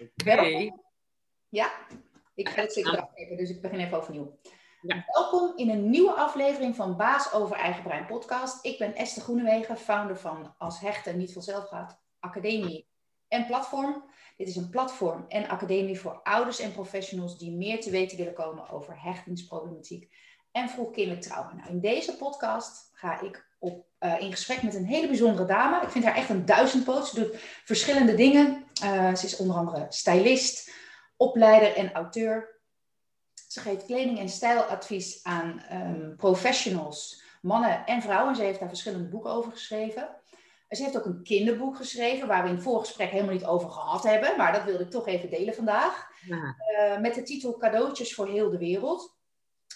Oké. Ja, ik ga het zeker afkijken, dus ik begin even overnieuw. Ja. Welkom in een nieuwe aflevering van Baas over Eigen Brein podcast. Ik ben Esther Groenewegen, founder van Als Hechten Niet Vanzelf Gaat Academie en Platform. Dit is een platform en academie voor ouders en professionals die meer te weten willen komen over hechtingsproblematiek en vroegkindelijk trauma. Nou, in deze podcast ga ik op, eh, in gesprek met een hele bijzondere dame. Ik vind haar echt een duizendpoot. Ze doet verschillende dingen. Eh, ze is onder andere stylist, opleider en auteur. Ze geeft kleding- en stijladvies aan ehm, professionals, mannen en vrouwen. Ze heeft daar verschillende boeken over geschreven. Ze heeft ook een kinderboek geschreven, waar we in het voorgesprek helemaal niet over gehad hebben. Maar dat wilde ik toch even delen vandaag. Ja. Eh, met de titel Cadeautjes voor heel de wereld.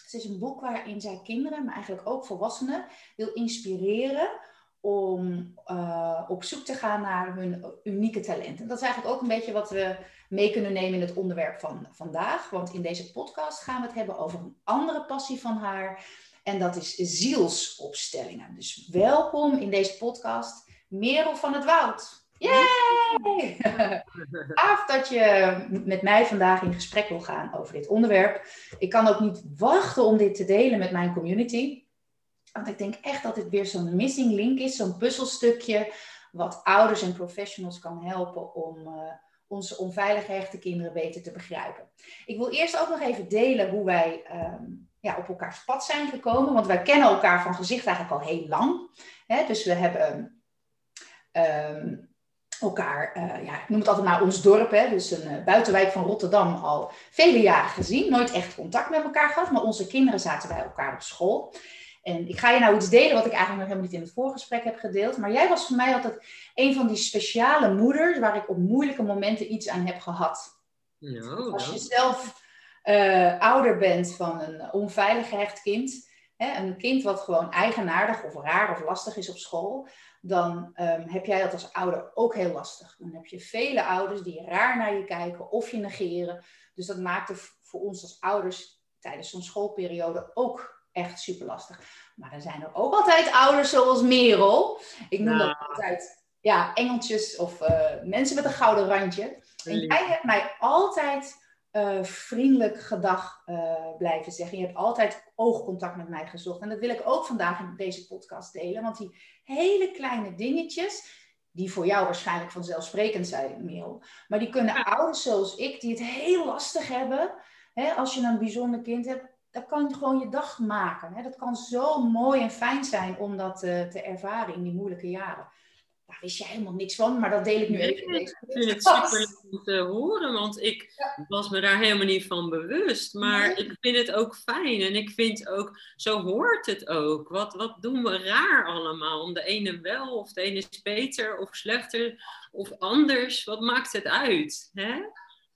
Het is een boek waarin zij kinderen, maar eigenlijk ook volwassenen, wil inspireren om eh, op zoek te gaan naar hun unieke talenten. Dat is eigenlijk ook een beetje wat we mee kunnen nemen in het onderwerp van vandaag. Want in deze podcast gaan we het hebben over een andere passie van haar. En dat is zielsopstellingen. Dus welkom in deze podcast, Merel van het Woud. Yay! Gaaf dat je met mij vandaag in gesprek wil gaan over dit onderwerp. Ik kan ook niet wachten om dit te delen met mijn community. Want ik denk echt dat dit weer zo'n missing link is, zo'n puzzelstukje, wat ouders en professionals kan helpen om uh, onze onveilig gehechte kinderen beter te begrijpen. Ik wil eerst ook nog even delen hoe wij um, ja, op elkaars pad zijn gekomen. Want wij kennen elkaar van gezicht eigenlijk al heel lang. Hè? Dus we hebben um, elkaar, uh, ja, ik noem het altijd maar ons dorp, hè? dus een uh, buitenwijk van Rotterdam, al vele jaren gezien. Nooit echt contact met elkaar gehad, maar onze kinderen zaten bij elkaar op school. En ik ga je nou iets delen wat ik eigenlijk nog helemaal niet in het voorgesprek heb gedeeld. Maar jij was voor mij altijd een van die speciale moeders waar ik op moeilijke momenten iets aan heb gehad. No, Als je zelf uh, ouder bent van een onveilig gehecht kind, hè, een kind wat gewoon eigenaardig of raar of lastig is op school, dan um, heb jij dat als ouder ook heel lastig. Dan heb je vele ouders die raar naar je kijken of je negeren. Dus dat maakt het voor ons als ouders tijdens zo'n schoolperiode ook echt super lastig. Maar er zijn er ook altijd ouders zoals Merel. Ik noem Nou. dat altijd ja, engeltjes of uh, mensen met een gouden randje. En jij hebt mij altijd uh, vriendelijk gedag uh, blijven zeggen. Je hebt altijd oogcontact met mij gezocht. En dat wil ik ook vandaag in deze podcast delen. Want die hele kleine dingetjes, die voor jou waarschijnlijk vanzelfsprekend zijn, Merel. Maar die kunnen ja. ouders zoals ik, die het heel lastig hebben. Hè, als je een bijzonder kind hebt, dat kan gewoon je dag maken. Hè? Dat kan zo mooi en fijn zijn om dat uh, te ervaren in die moeilijke jaren. Daar wist je helemaal niks van, maar dat deel ik nu nee, even Ik vind het super leuk om te horen, want ik ja. was me daar helemaal niet van bewust. Maar nee. ik vind het ook fijn en ik vind ook, zo hoort het ook. Wat, wat doen we raar allemaal? Om de ene wel of de ene is beter of slechter of anders. Wat maakt het uit? Hè?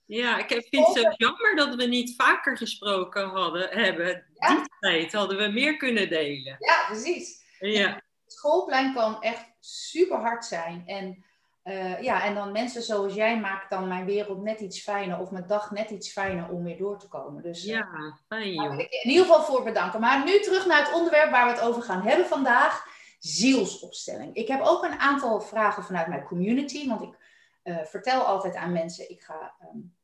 Ja, ik vind het zo jammer dat we niet vaker gesproken hadden, hebben. Ja. Die tijd hadden we meer kunnen delen. Ja, precies. Ja. Het schoolplein kan echt super hard zijn. En, uh, ja, en dan mensen zoals jij maakt dan mijn wereld net iets fijner of mijn dag net iets fijner om weer door te komen. Dus uh, ja, fijn daar wil ik je in ieder geval voor bedanken. Maar nu terug naar het onderwerp waar we het over gaan hebben vandaag. Zielsopstelling. Ik heb ook een aantal vragen vanuit mijn community. Want ik uh, vertel altijd aan mensen, ik ga um,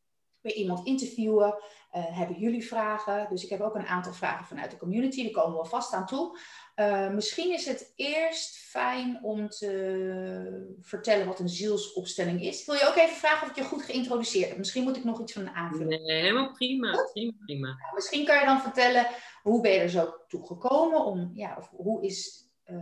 weer iemand interviewen. Uh, hebben jullie vragen? Dus ik heb ook een aantal vragen vanuit de community. Daar komen we vast aan toe. Uh, misschien is het eerst fijn om te vertellen wat een zielsopstelling is. Wil je ook even vragen of ik je goed geïntroduceerd heb? Misschien moet ik nog iets van aanvullen. Nee, helemaal prima. prima, prima. Nou, misschien kan je dan vertellen hoe ben je er zo toe gekomen? Om, ja, of hoe is uh,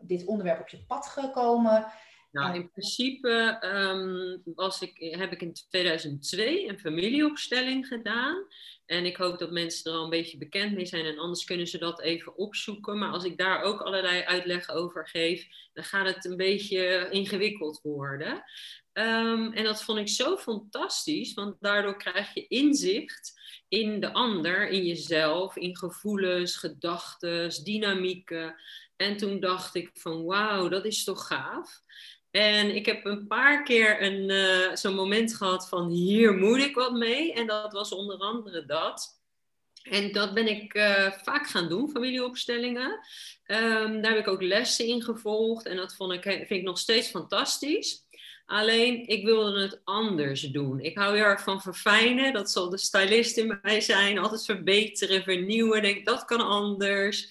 dit onderwerp op je pad gekomen? Nou, in principe um, was ik, heb ik in 2002 een familieopstelling gedaan. En ik hoop dat mensen er al een beetje bekend mee zijn. En anders kunnen ze dat even opzoeken. Maar als ik daar ook allerlei uitleg over geef, dan gaat het een beetje ingewikkeld worden. Um, en dat vond ik zo fantastisch, want daardoor krijg je inzicht in de ander, in jezelf, in gevoelens, gedachten, dynamieken. En toen dacht ik van wauw, dat is toch gaaf. En ik heb een paar keer een, uh, zo'n moment gehad van hier moet ik wat mee. En dat was onder andere dat. En dat ben ik uh, vaak gaan doen, familieopstellingen. Um, daar heb ik ook lessen in gevolgd. En dat vond ik, vind ik nog steeds fantastisch. Alleen ik wilde het anders doen. Ik hou heel erg van verfijnen. Dat zal de stylist in mij zijn. Altijd verbeteren, vernieuwen. Denk dat kan anders.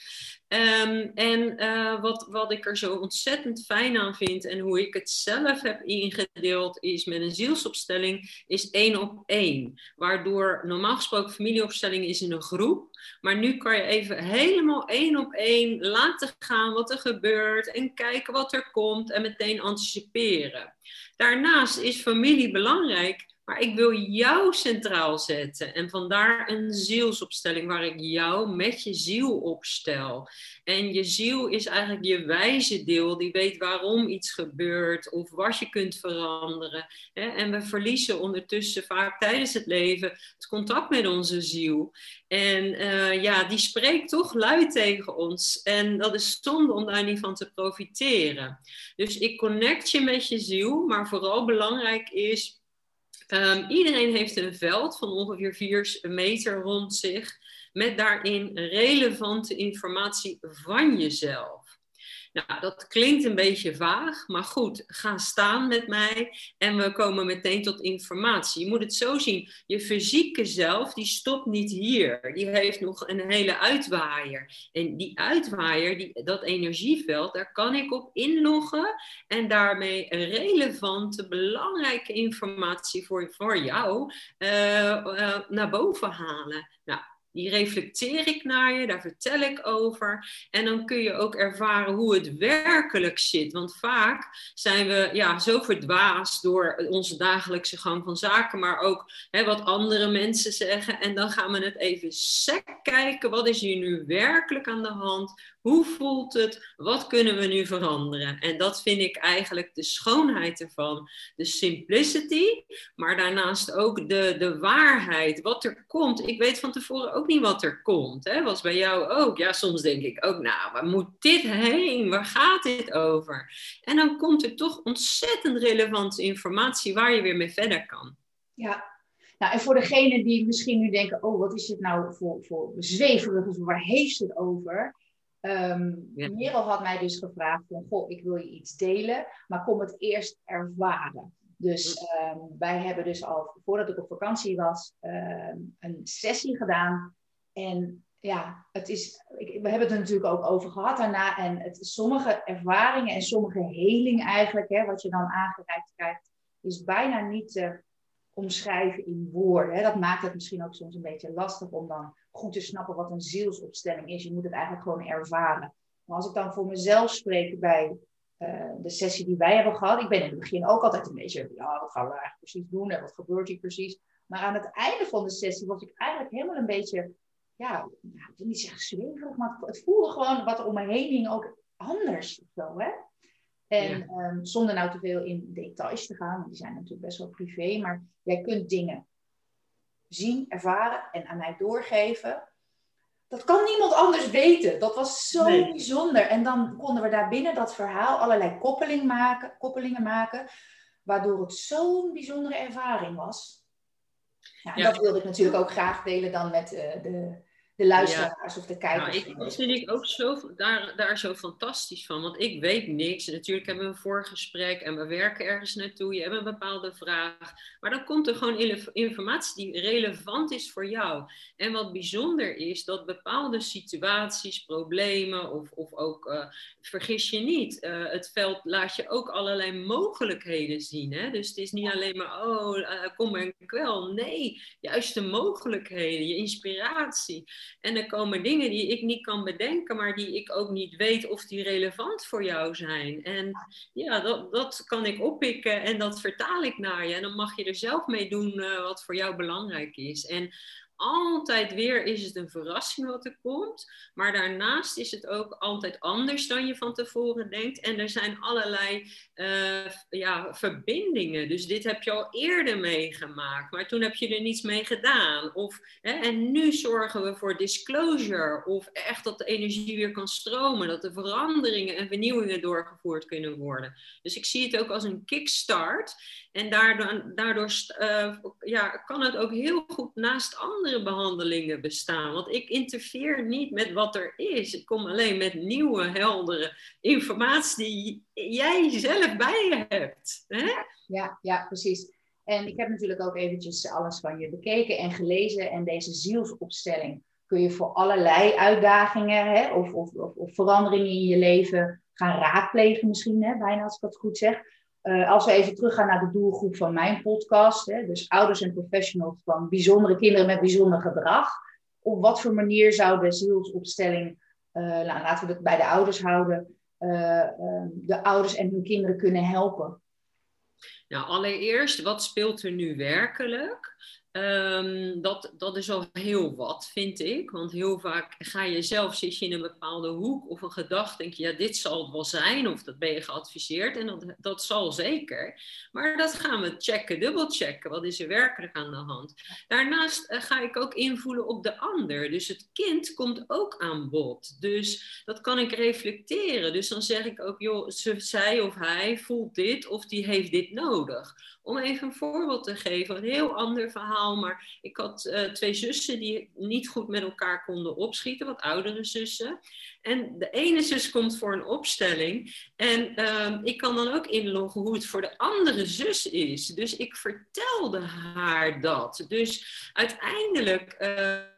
Ehm, en uh, wat, wat ik er zo ontzettend fijn aan vind en hoe ik het zelf heb ingedeeld is met een zielsopstelling, is één op één. Waardoor normaal gesproken familieopstelling is in een groep. Maar nu kan je even helemaal één op één laten gaan wat er gebeurt en kijken wat er komt en meteen anticiperen. Daarnaast is familie belangrijk maar ik wil jou centraal zetten. En vandaar een zielsopstelling waar ik jou met je ziel opstel. En je ziel is eigenlijk je wijze deel die weet waarom iets gebeurt of wat je kunt veranderen. En we verliezen ondertussen vaak tijdens het leven het contact met onze ziel. En uh, ja, die spreekt toch luid tegen ons. En dat is zonde om daar niet van te profiteren. Dus ik connect je met je ziel, maar vooral belangrijk is Um, iedereen heeft een veld van ongeveer 4 meter rond zich, met daarin relevante informatie van jezelf. Nou, dat klinkt een beetje vaag, maar goed, ga staan met mij en we komen meteen tot informatie. Je moet het zo zien, je fysieke zelf, die stopt niet hier. Die heeft nog een hele uitwaaier. En die uitwaaier, die, dat energieveld, daar kan ik op inloggen en daarmee relevante, belangrijke informatie voor, voor jou uh, naar boven halen. Nou, die reflecteer ik naar je, daar vertel ik over. En dan kun je ook ervaren hoe het werkelijk zit. Want vaak zijn we ja, zo verdwaasd door onze dagelijkse gang van zaken, maar ook hè, wat andere mensen zeggen. En dan gaan we het even sec kijken. Wat is hier nu werkelijk aan de hand? Hoe voelt het? Wat kunnen we nu veranderen? En dat vind ik eigenlijk de schoonheid ervan. De simplicity, maar daarnaast ook de, de waarheid. Wat er komt. Ik weet van tevoren ook niet wat er komt. Hè? Was bij jou ook. Ja, soms denk ik ook, nou, waar moet dit heen? Waar gaat dit over? En dan komt er toch ontzettend relevante informatie waar je weer mee verder kan. Ja, nou, en voor degenen die misschien nu denken, oh, wat is dit nou voor, voor zweverig, waar heeft het over? Um, Merel had mij dus gevraagd van, goh, ik wil je iets delen, maar kom het eerst ervaren. Dus um, wij hebben dus al, voordat ik op vakantie was, um, een sessie gedaan. En ja, het is, ik, we hebben het er natuurlijk ook over gehad daarna. En het, sommige ervaringen en sommige heling eigenlijk, hè, wat je dan aangereikt krijgt, is bijna niet te omschrijven in woorden. Hè. Dat maakt het misschien ook soms een beetje lastig om dan goed te snappen wat een zielsopstelling is. Je moet het eigenlijk gewoon ervaren. Maar als ik dan voor mezelf spreek bij uh, de sessie die wij hebben gehad. Ik ben in het begin ook altijd een beetje, ja, wat gaan we eigenlijk precies doen en wat gebeurt hier precies? Maar aan het einde van de sessie was ik eigenlijk helemaal een beetje, ja, ik wil niet zeggen zweverig, maar het voelde gewoon wat er om me heen hing ook anders. Zo, hè? En ja. um, zonder nou te veel in details te gaan, die zijn natuurlijk best wel privé, maar jij kunt dingen zien, ervaren en aan mij doorgeven. Dat kan niemand anders weten. Dat was zo nee. bijzonder. En dan konden we daar binnen dat verhaal allerlei koppeling maken, koppelingen maken, waardoor het zo'n bijzondere ervaring was. Ja, ja. Dat wilde ik natuurlijk ook graag delen dan met uh, de, de luisteraars ja. of de kijkers. Nou, ik, dat vind ik ook zo, daar, daar zo fantastisch van. Want ik weet niks. Natuurlijk hebben we een voorgesprek en we werken ergens naartoe. Je hebt een bepaalde vraag. Maar dan komt er gewoon informatie die relevant is voor jou. En wat bijzonder is, dat bepaalde situaties, problemen of, of ook, uh, vergis je niet, uh, het veld laat je ook allerlei mogelijkheden zien. Hè? Dus het is niet alleen maar, oh, uh, kom een kwel. Nee, juist de mogelijkheden, je inspiratie. En er komen dingen die ik niet kan bedenken, maar die ik ook niet weet of die relevant voor jou zijn. En ja, dat, dat kan ik oppikken en dat vertaal ik naar je. En dan mag je er zelf mee doen uh, wat voor jou belangrijk is. En altijd weer is het een verrassing wat er komt. Maar daarnaast is het ook altijd anders dan je van tevoren denkt. En er zijn allerlei uh, ja, verbindingen. Dus dit heb je al eerder meegemaakt. Maar toen heb je er niets mee gedaan. Of, hè, en nu zorgen we voor disclosure. Of echt dat de energie weer kan stromen. Dat de veranderingen en vernieuwingen doorgevoerd kunnen worden. Dus ik zie het ook als een kickstart. En daardoor, daardoor uh, ja, kan het ook heel goed naast andere behandelingen bestaan. Want ik interfereer niet met wat er is. Ik kom alleen met nieuwe, heldere informatie die jij zelf bij je hebt. Hè? Ja, ja, precies. En ik heb natuurlijk ook eventjes alles van je bekeken en gelezen. En deze zielsopstelling kun je voor allerlei uitdagingen hè, of, of, of, of, veranderingen in je leven gaan raadplegen misschien, hè, bijna als ik dat goed zeg. Uh, als we even teruggaan naar de doelgroep van mijn podcast, hè, dus ouders en professionals van bijzondere kinderen met bijzonder gedrag. Op wat voor manier zou de zielsopstelling, uh, laten we het bij de ouders houden, uh, de ouders en hun kinderen kunnen helpen? Nou, allereerst, wat speelt er nu werkelijk? Um, dat, dat is al heel wat, vind ik. Want heel vaak ga je zelf, zit je in een bepaalde hoek of een gedachte, denk je, ja, dit zal het wel zijn, of dat ben je geadviseerd. En dat, dat zal zeker. Maar dat gaan we checken, dubbelchecken. Wat is er werkelijk aan de hand? Daarnaast uh, ga ik ook invoelen op de ander. Dus het kind komt ook aan bod. Dus dat kan ik reflecteren. Dus dan zeg ik ook, joh, zij of hij voelt dit of die heeft dit nodig. Om even een voorbeeld te geven, een heel ander verhaal. Maar ik had uh, twee zussen die niet goed met elkaar konden opschieten, wat oudere zussen. En de ene zus komt voor een opstelling. En uh, ik kan dan ook inloggen hoe het voor de andere zus is. Dus ik vertelde haar dat. Dus uiteindelijk. Uh,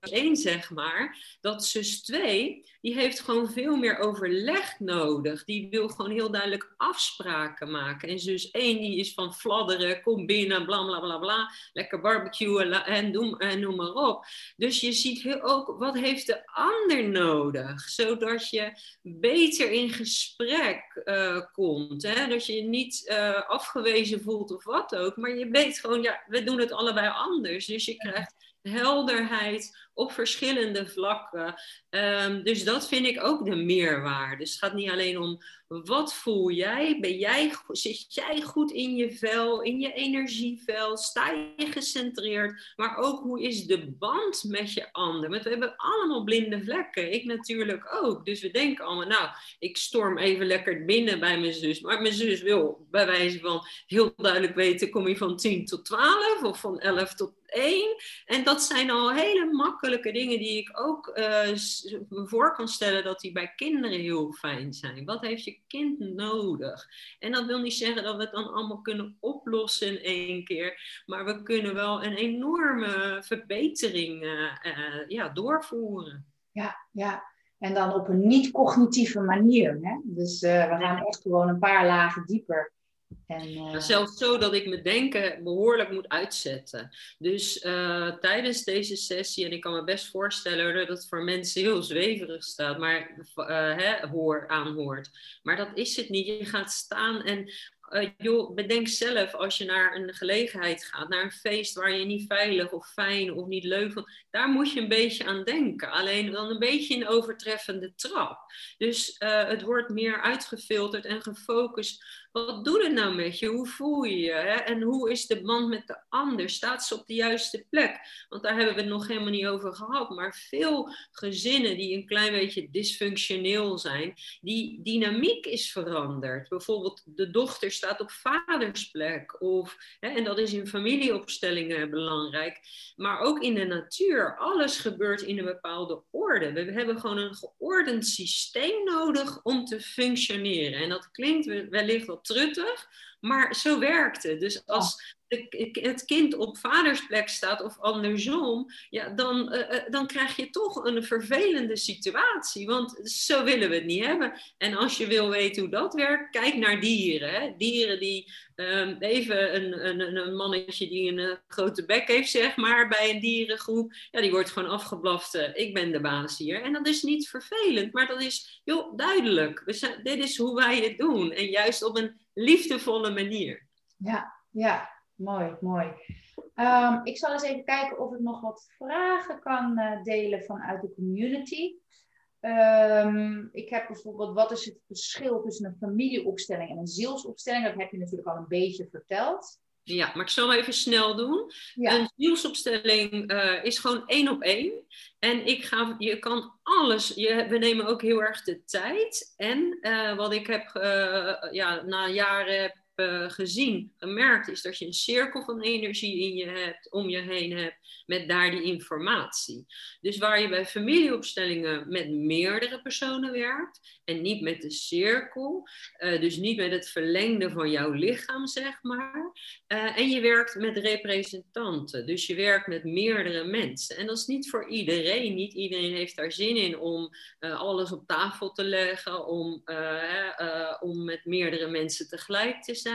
één, zeg maar, dat zus 2, die heeft gewoon veel meer overleg nodig. Die wil gewoon heel duidelijk afspraken maken. En zus 1, die is van fladderen, kom binnen, bla bla bla bla, lekker barbecuen en, noem, en noem maar op. Dus je ziet heel ook, wat heeft de ander nodig? Zodat je beter in gesprek uh, komt. Hè? Dat je je niet uh, afgewezen voelt of wat ook. Maar je weet gewoon, ja, we doen het allebei anders. Dus je krijgt helderheid op verschillende vlakken. Um, dus dat vind ik ook de meerwaarde. Dus het gaat niet alleen om wat voel jij? Ben jij, zit jij goed in je vel, in je energievel? Sta je gecentreerd? Maar ook hoe is de band met je ander? Want we hebben allemaal blinde vlekken. Ik natuurlijk ook. Dus we denken allemaal, nou, ik storm even lekker binnen bij mijn zus. Maar mijn zus wil bij wijze van heel duidelijk weten, kom je van 10 tot 12 of van 11 tot 1? En dat zijn al hele makkelijke dingen die ik ook uh, voor kan stellen dat die bij kinderen heel fijn zijn. Wat heeft je kind nodig? En dat wil niet zeggen dat we het dan allemaal kunnen oplossen in één keer, maar we kunnen wel een enorme verbetering uh, uh, ja, doorvoeren. Ja, ja. En dan op een niet-cognitieve manier. Hè? Dus we gaan echt gewoon een paar lagen dieper. En, uh... Zelfs zo dat ik mijn denken behoorlijk moet uitzetten. Dus uh, tijdens deze sessie, en ik kan me best voorstellen dat het voor mensen heel zweverig staat, maar uh, hè, hoor, aanhoort. Maar dat is het niet. Je gaat staan en uh, joh, bedenk zelf als je naar een gelegenheid gaat, naar een feest waar je niet veilig of fijn of niet leuk vindt, daar moet je een beetje aan denken. Alleen dan een beetje in overtreffende trap. Dus uh, het wordt meer uitgefilterd en gefocust wat doet het nou met je? Hoe voel je je? Hè? En hoe is de band met de ander? Staat ze op de juiste plek? Want daar hebben we het nog helemaal niet over gehad. Maar veel gezinnen die een klein beetje dysfunctioneel zijn, die dynamiek is veranderd. Bijvoorbeeld de dochter staat op vaders plek. Of, hè, en dat is in familieopstellingen belangrijk. Maar ook in de natuur. Alles gebeurt in een bepaalde orde. We hebben gewoon een geordend systeem nodig om te functioneren. En dat klinkt wellicht wat truttig, maar zo werkt het. Dus als het kind op vadersplek staat of andersom, ja, dan, uh, dan krijg je toch een vervelende situatie. Want zo willen we het niet hebben. En als je wil weten hoe dat werkt, kijk naar dieren. Hè. Dieren die um, even een, een, een, mannetje die een uh, grote bek heeft, zeg maar, bij een dierengroep, ja, die wordt gewoon afgeblaft. Ik ben de baas hier. En dat is niet vervelend, maar dat is heel duidelijk. We zijn, dit is hoe wij het doen. En juist op een liefdevolle manier. Ja, ja, mooi, mooi. Um, ik zal eens even kijken of ik nog wat vragen kan uh, delen vanuit de community. Um, ik heb bijvoorbeeld, wat is het verschil tussen een familieopstelling en een zielsopstelling? Dat heb je natuurlijk al een beetje verteld. Ja, maar ik zal even snel doen. Ja. Een zielsopstelling uh, is gewoon één op één. En ik ga, je kan alles, je, we nemen ook heel erg de tijd. En uh, wat ik heb uh, ja, na jaren uh, gezien, gemerkt, is dat je een cirkel van energie in je hebt, om je heen hebt, met daar die informatie. Dus waar je bij familieopstellingen met meerdere personen werkt en niet met de cirkel, uh, dus niet met het verlengde van jouw lichaam, zeg maar. Uh, en je werkt met representanten, dus je werkt met meerdere mensen. En dat is niet voor iedereen. Niet iedereen heeft daar zin in om alles op tafel te leggen, om, om met meerdere mensen tegelijk te zijn.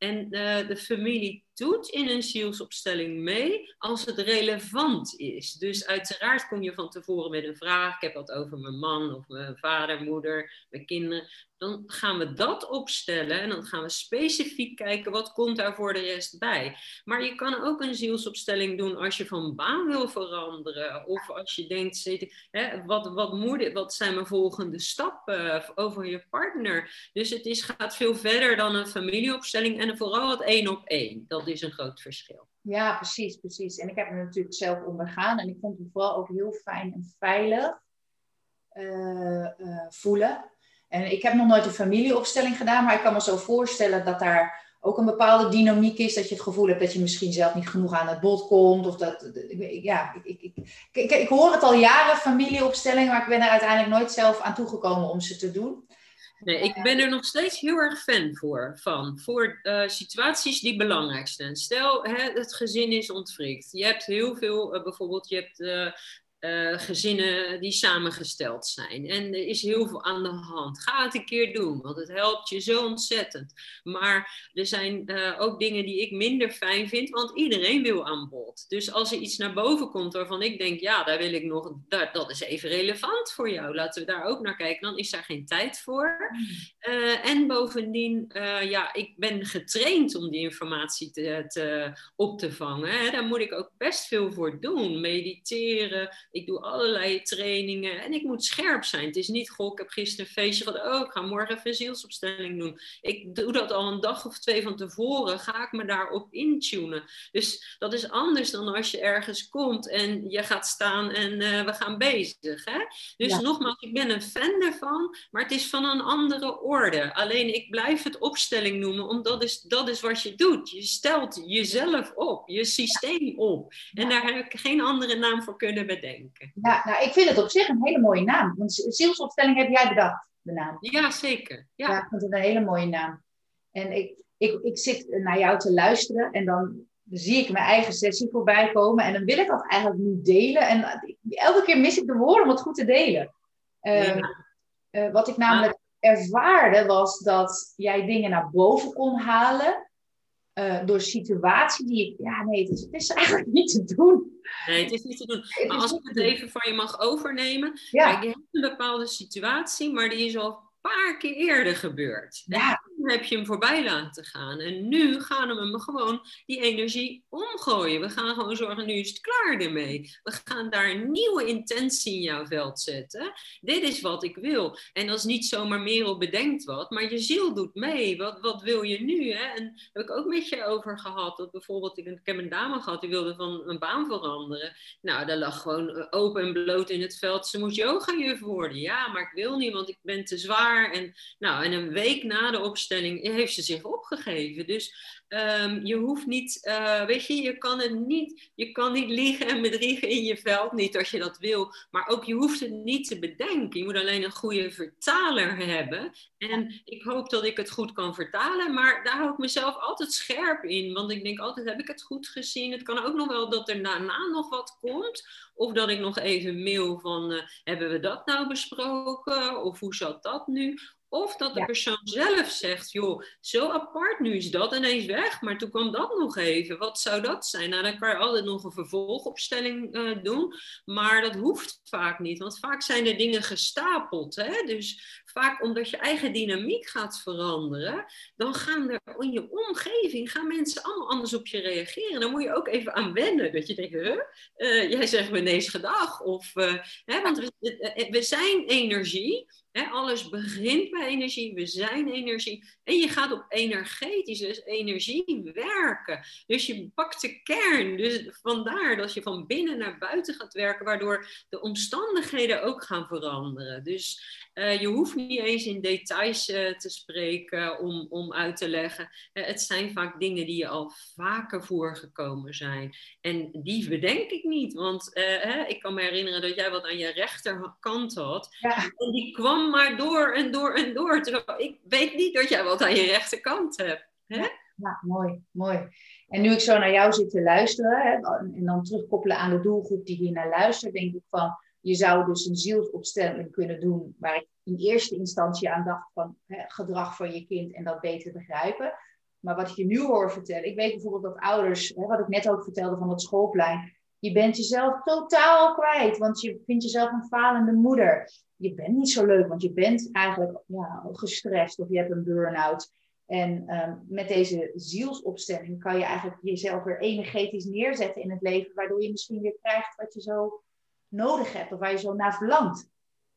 En de familie doet in een zielsopstelling mee als het relevant is. Dus uiteraard kom je van tevoren met een vraag. Ik heb wat over mijn man of mijn vader, moeder, mijn kinderen dan gaan we dat opstellen en dan gaan we specifiek kijken wat komt daar voor de rest bij. Maar je kan ook een zielsopstelling doen als je van baan wil veranderen of als je denkt, hè, wat, wat, moet, wat zijn mijn volgende stappen over je partner. Dus het is, gaat veel verder dan een familieopstelling en vooral het één op één. Dat is een groot verschil. Ja, precies, precies. En ik heb het natuurlijk zelf ondergaan en ik vond het vooral ook heel fijn en veilig uh, uh, voelen. En ik heb nog nooit een familieopstelling gedaan, maar ik kan me zo voorstellen dat daar ook een bepaalde dynamiek is. Dat je het gevoel hebt dat je misschien zelf niet genoeg aan het bod komt. Of dat, ja, ik, ik, ik, ik, hoor het al jaren, familieopstellingen, maar ik ben er uiteindelijk nooit zelf aan toegekomen om ze te doen. Nee, ik ben er nog steeds heel erg fan voor, van. Voor uh, situaties die belangrijk zijn. Stel, hè, het gezin is ontwricht. Je hebt heel veel, uh, bijvoorbeeld, je hebt uh, uh, gezinnen die samengesteld zijn. En er is heel veel aan de hand. Ga het een keer doen, want het helpt je zo ontzettend. Maar er zijn uh, ook dingen die ik minder fijn vind, want iedereen wil aan bod. Dus als er iets naar boven komt waarvan ik denk, ja, daar wil ik nog, dat, dat is even relevant voor jou. Laten we daar ook naar kijken. Dan is daar geen tijd voor. Uh, en bovendien, ja, ik ben getraind om die informatie te, te op te vangen. Hè. Daar moet ik ook best veel voor doen. Mediteren ik doe allerlei trainingen en ik moet scherp zijn. Het is niet, goh, ik heb gisteren een feestje van, oh, ik ga morgen even een zielsopstelling doen. Ik doe dat al een dag of twee van tevoren, ga ik me daarop intunen. Dus dat is anders dan als je ergens komt en je gaat staan en uh, we gaan bezig. Hè? Dus nogmaals, ik ben een fan ervan, maar het is van een andere orde. Alleen ik blijf het opstelling noemen, omdat dat is, dat is wat je doet. Je stelt jezelf op, je systeem op. En daar heb ik geen andere naam voor kunnen bedenken. Ja, nou, ik vind het op zich een hele mooie naam. Want zielsopstelling heb jij bedacht, de naam. Ja, zeker. Ja, ja ik vind het een hele mooie naam. En ik, ik, ik zit naar jou te luisteren en dan zie ik mijn eigen sessie voorbij komen. En dan wil ik dat eigenlijk niet delen. En elke keer mis ik de woorden om het goed te delen. Uh, uh, wat ik namelijk ervaarde was dat jij dingen naar boven kon halen. Uh, door situatie die ik, ja nee, het is, het is eigenlijk niet te doen. Nee, het is niet te doen. Maar als ik het even van je mag overnemen. Ja. Kijk, je hebt een bepaalde situatie, maar die is al een paar keer eerder gebeurd. Ja heb je hem voorbij laten gaan. En nu gaan we hem gewoon die energie omgooien. We gaan gewoon zorgen, nu is het klaar ermee. We gaan daar een nieuwe intentie in jouw veld zetten. Dit is wat ik wil. En dat is niet zomaar Merel bedenkt wat, maar je ziel doet mee. Wat, wat wil je nu? Hè? En daar heb ik ook met je over gehad. Dat bijvoorbeeld, ik, heb een dame gehad, die wilde van een baan veranderen. Nou, daar lag gewoon eh, open en bloot in het veld. Ze moet yoga juf worden. Ja, maar ik wil niet, want ik ben te zwaar. En, nou, en een week na de opstelling heeft ze zich opgegeven. Dus um, je hoeft niet, uh, weet je, je kan het niet, je kan niet liegen en bedriegen in je veld, niet als je dat wil. Maar ook je hoeft het niet te bedenken. Je moet alleen een goede vertaler hebben. En ik hoop dat ik het goed kan vertalen, maar daar hou ik mezelf altijd scherp in. Want ik denk altijd, heb ik het goed gezien? Het kan ook nog wel dat er daarna nog wat komt. Of dat ik nog even mail van, uh, hebben we dat nou besproken? Of hoe zat dat nu? Of dat de persoon zelf zegt, joh, zo apart, nu is dat ineens weg, maar toen kwam dat nog even. Wat zou dat zijn? Nou, dan kan je altijd nog een vervolgopstelling uh, doen, maar dat hoeft vaak niet, want vaak zijn er dingen gestapeld. Hè? Dus vaak omdat je eigen dynamiek gaat veranderen, dan gaan er in je omgeving, gaan mensen allemaal anders op je reageren. Dan moet je ook even aan wennen, dat je denkt, huh? Uh, jij zegt me ineens gedag. Of, uh, hè, want we, we zijn energie. Alles begint bij energie. We zijn energie. En je gaat op energetische energie werken. Dus je pakt de kern. Dus vandaar dat je van binnen naar buiten gaat werken, waardoor de omstandigheden ook gaan veranderen. Dus uh, je hoeft niet eens in details uh, te spreken om, om uit te leggen. Uh, het zijn vaak dingen die je al vaker voorgekomen zijn. En die bedenk ik niet, want ik kan me herinneren dat jij wat aan je rechterkant had. Ja. En die kwam maar door en door en door. Ik weet niet dat jij wat aan je rechterkant hebt. Hè? Ja, mooi, mooi. En nu ik zo naar jou zit te luisteren hè, en dan terugkoppelen aan de doelgroep die hier naar luistert, denk ik van je zou dus een zielsopstelling kunnen doen waar ik in eerste instantie aan dacht van hè, gedrag van je kind en dat beter begrijpen. Maar wat je nu hoor vertellen, ik weet bijvoorbeeld dat ouders, hè, wat ik net ook vertelde van het schoolplein, je bent jezelf totaal kwijt, want je vindt jezelf een falende moeder. Je bent niet zo leuk, want je bent eigenlijk ja, gestrest of je hebt een burn-out. En um, met deze zielsopstelling kan je eigenlijk jezelf weer energetisch neerzetten in het leven, waardoor je misschien weer krijgt wat je zo nodig hebt of waar je zo naar verlangt.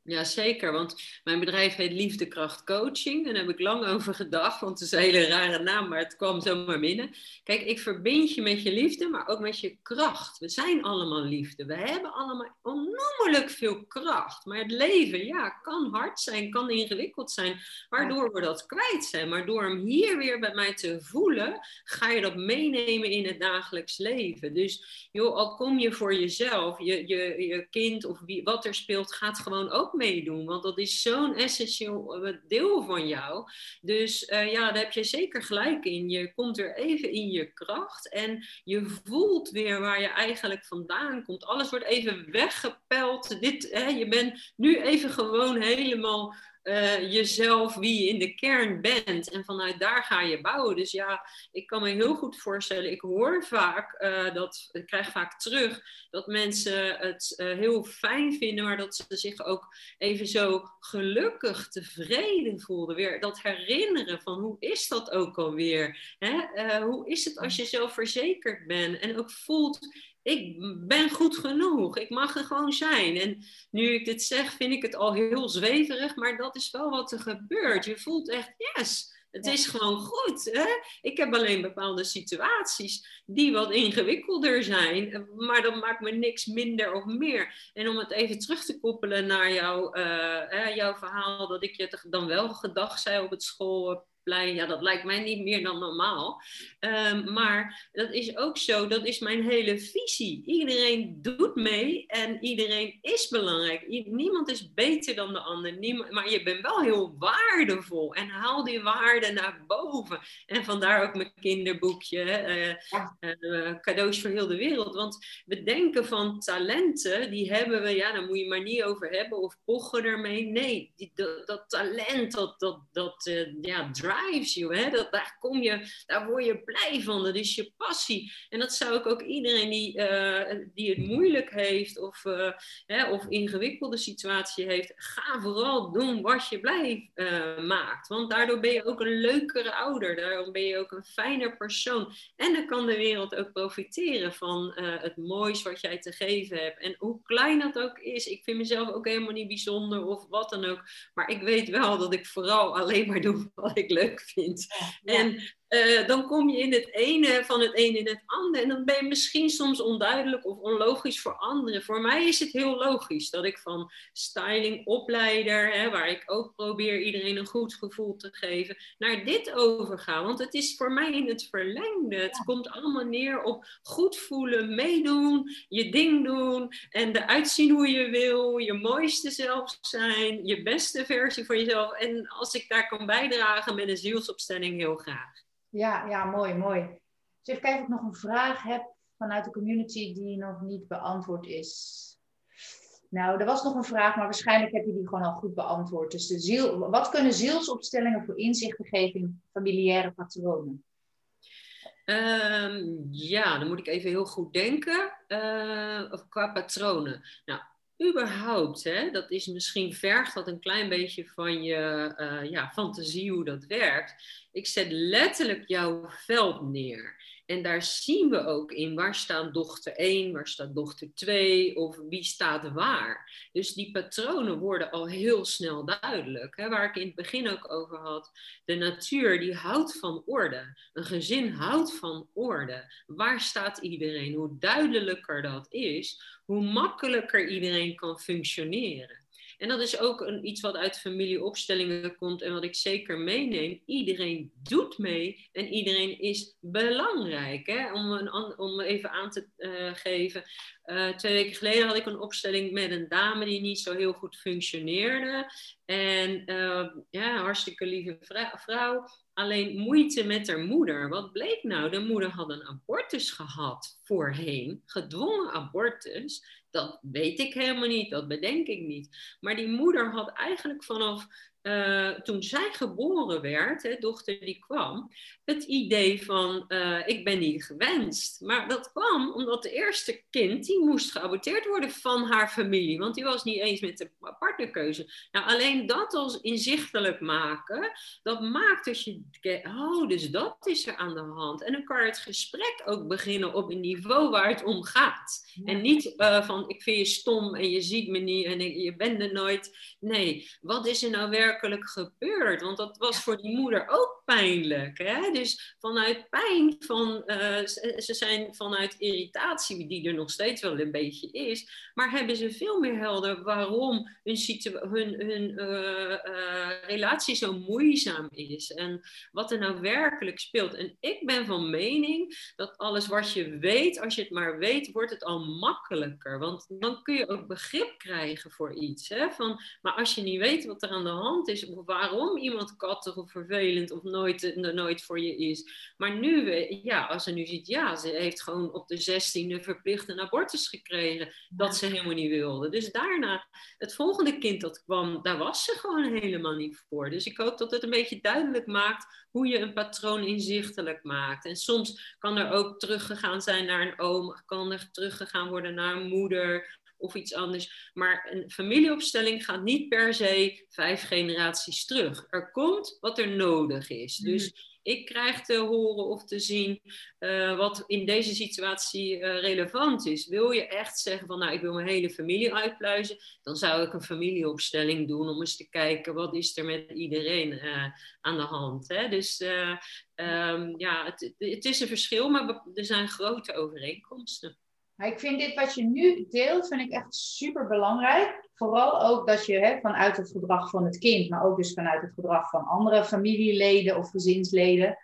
Ja, zeker. Want mijn bedrijf heet Liefdekracht Coaching. Daar heb ik lang over gedacht, want het is een hele rare naam, maar het kwam zomaar binnen. Kijk, ik verbind je met je liefde, maar ook met je kracht. We zijn allemaal liefde. We hebben allemaal onnoemelijk veel kracht. Maar het leven, ja, kan hard zijn, kan ingewikkeld zijn, waardoor we dat kwijt zijn. Maar door hem hier weer bij mij te voelen, ga je dat meenemen in het dagelijks leven. Dus joh, al kom je voor jezelf, je, je, je kind of wie, wat er speelt, gaat gewoon ook meedoen. Want dat is zo'n essentieel eh, deel van jou. Dus uh, ja, daar heb je zeker gelijk in. Je komt weer even in je kracht en je voelt weer waar je eigenlijk vandaan komt. Alles wordt even weggepeld. Dit, hè, je bent nu even gewoon helemaal uh, jezelf, wie je in de kern bent. En vanuit daar ga je bouwen. Dus ja, ik kan me heel goed voorstellen. Ik hoor vaak uh, dat, ik krijg vaak terug dat mensen het uh, heel fijn vinden, maar dat ze zich ook even zo gelukkig, tevreden voelden. Weer dat herinneren van hoe is dat ook alweer? Hè? hoe is het als je zelfverzekerd bent en ook voelt ik ben goed genoeg. Ik mag er gewoon zijn. En nu ik dit zeg, vind ik het al heel zweverig, maar dat is wel wat er gebeurt. Je voelt echt, yes, het is gewoon goed. Hè? Ik heb alleen bepaalde situaties die wat ingewikkelder zijn, maar dat maakt me niks minder of meer. En om het even terug te koppelen naar jouw, uh, jouw verhaal, dat ik je dan wel gedag zei op het school ja, dat lijkt mij niet meer dan normaal. Ehm, maar dat is ook zo, dat is mijn hele visie. Iedereen doet mee en iedereen is belangrijk. niemand is beter dan de ander, niemand, maar je bent wel heel waardevol. En haal die waarde naar boven. En vandaar ook mijn kinderboekje, uh, cadeaus voor heel de wereld. Want we denken van talenten, die hebben we, ja, daar moet je maar niet over hebben of pochen ermee. Nee, die, dat, talent, dat, dat, dat ja, drives. Hè? Dat, daar, kom je, daar word je blij van. Dat is je passie. En dat zou ik ook iedereen die, uh, die het moeilijk heeft of, uh, hè, of ingewikkelde situatie heeft, ga vooral doen wat je blij uh, maakt. Want daardoor ben je ook een leukere ouder. Daarom ben je ook een fijner persoon. En dan kan de wereld ook profiteren van het moois wat jij te geven hebt. En hoe klein dat ook is. Ik vind mezelf ook helemaal niet bijzonder of wat dan ook. Maar ik weet wel dat ik vooral alleen maar doe wat ik leuk leuk vindt. En uh, dan kom je in het ene van het een in het ander. En dan ben je misschien soms onduidelijk of onlogisch voor anderen. Voor mij is het heel logisch dat ik van styling opleider, hè, waar ik ook probeer iedereen een goed gevoel te geven, naar dit overga. Want het is voor mij in het verlengde. Het komt allemaal neer op goed voelen, meedoen, je ding doen en eruit zien hoe je wil, je mooiste zelf zijn, je beste versie van jezelf. En als ik daar kan bijdragen met een zielsopstelling, heel graag. Ja, ja, mooi, mooi. Dus even kijken of ik nog een vraag heb vanuit de community die nog niet beantwoord is. Nou, er was nog een vraag, maar waarschijnlijk heb je die gewoon al goed beantwoord. Dus de ziel, wat kunnen zielsopstellingen voor inzichten geven in familiaire patronen? Um, ja, dan moet ik even heel goed denken. Uh, qua patronen. Nou, überhaupt, hè, dat is misschien vergt dat een klein beetje van je uh, ja, fantasie hoe dat werkt ik zet letterlijk jouw veld neer. En daar zien we ook in waar staat dochter 1, waar staat dochter 2 of wie staat waar. Dus die patronen worden al heel snel duidelijk. Hè? Waar ik in het begin ook over had. De natuur die houdt van orde. Een gezin houdt van orde. Waar staat iedereen? Hoe duidelijker dat is, hoe makkelijker iedereen kan functioneren. En dat is ook een, iets wat uit familieopstellingen komt en wat ik zeker meeneem. Iedereen doet mee en iedereen is belangrijk. Hè? Om, een, om even aan te uh, geven. Uh, twee weken geleden had ik een opstelling met een dame die niet zo heel goed functioneerde. En uh, ja, hartstikke lieve vrouw. Alleen moeite met haar moeder. Wat bleek nou? De moeder had een abortus gehad voorheen, gedwongen abortus. Dat weet ik helemaal niet, dat bedenk ik niet. Maar die moeder had eigenlijk vanaf uh, toen zij geboren werd, hè, dochter die kwam, het idee van uh, ik ben niet gewenst. Maar dat kwam omdat de eerste kind, die moest geaborteerd worden van haar familie. Want die was niet eens met de partnerkeuze. Nou, alleen dat als inzichtelijk maken, dat maakt dat je, oh, dus dat is er aan de hand. En dan kan je het gesprek ook beginnen op een niveau waar het om gaat. En niet uh, van ik vind je stom en je ziet me niet en je bent er nooit. Nee, wat is er nou werkelijk? Werkelijk gebeurd? Want dat was voor die moeder ook pijnlijk. Hè? Dus vanuit pijn, van, uh, ze zijn vanuit irritatie, die er nog steeds wel een beetje is, maar hebben ze veel meer helder waarom hun, hun, hun uh, uh, relatie zo moeizaam is en wat er nou werkelijk speelt. En ik ben van mening dat alles wat je weet, als je het maar weet, wordt het al makkelijker. Want dan kun je ook begrip krijgen voor iets. Hè? Van, maar als je niet weet wat er aan de hand is, waarom iemand kattig of vervelend of nooit, eh, nooit voor je is. Maar nu, ja, als ze nu ziet, ja, ze heeft gewoon op de zestiende verplicht een abortus gekregen, dat ze helemaal niet wilde. Dus daarna, het volgende kind dat kwam, daar was ze gewoon helemaal niet voor. Dus ik hoop dat het een beetje duidelijk maakt hoe je een patroon inzichtelijk maakt. En soms kan er ook teruggegaan zijn naar een oom, kan er teruggegaan worden naar een moeder of iets anders. Maar een familieopstelling gaat niet per se vijf generaties terug. Er komt wat er nodig is. Mhm. Dus ik krijg te horen of te zien uh, wat in deze situatie uh, relevant is. Wil je echt zeggen van nou ik wil mijn hele familie uitpluizen, dan zou ik een familieopstelling doen om eens te kijken wat is er met iedereen uh, aan de hand. Hè? Dus um, ja, het, het, is een verschil, maar er zijn grote overeenkomsten. Maar ik vind dit wat je nu deelt, vind ik echt super belangrijk. Vooral ook dat je hè, vanuit het gedrag van het kind, maar ook dus vanuit het gedrag van andere familieleden of gezinsleden,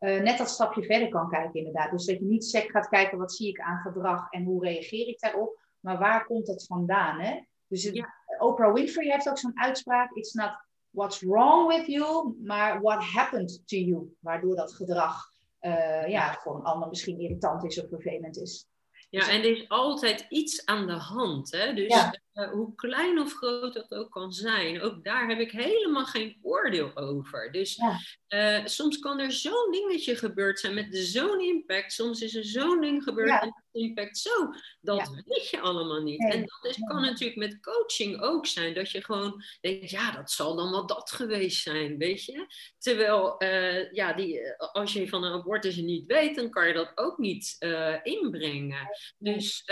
uh, net dat stapje verder kan kijken inderdaad. Dus dat je niet sec gaat kijken wat zie ik aan gedrag en hoe reageer ik daarop, maar waar komt dat vandaan? Hè? Dus het, Oprah Winfrey heeft ook zo'n uitspraak, it's not what's wrong with you, maar what happened to you, waardoor dat gedrag uh, ja, voor een ander misschien irritant is of vervelend is. Ja, en er is altijd iets aan de hand. Hè? Dus eh, hoe klein of groot dat ook kan zijn, ook daar heb ik helemaal geen oordeel over. Dus uh, soms kan er zo'n dingetje gebeurd zijn met zo'n impact. Soms is er zo'n ding gebeurd ja. en impact zo. Dat weet je allemaal niet. En dat is, kan natuurlijk met coaching ook zijn. Dat je gewoon denkt, ja, dat zal dan wel dat geweest zijn, weet je. Terwijl, uh, ja, die, als je van een abortus niet weet, dan kan je dat ook niet inbrengen. Dus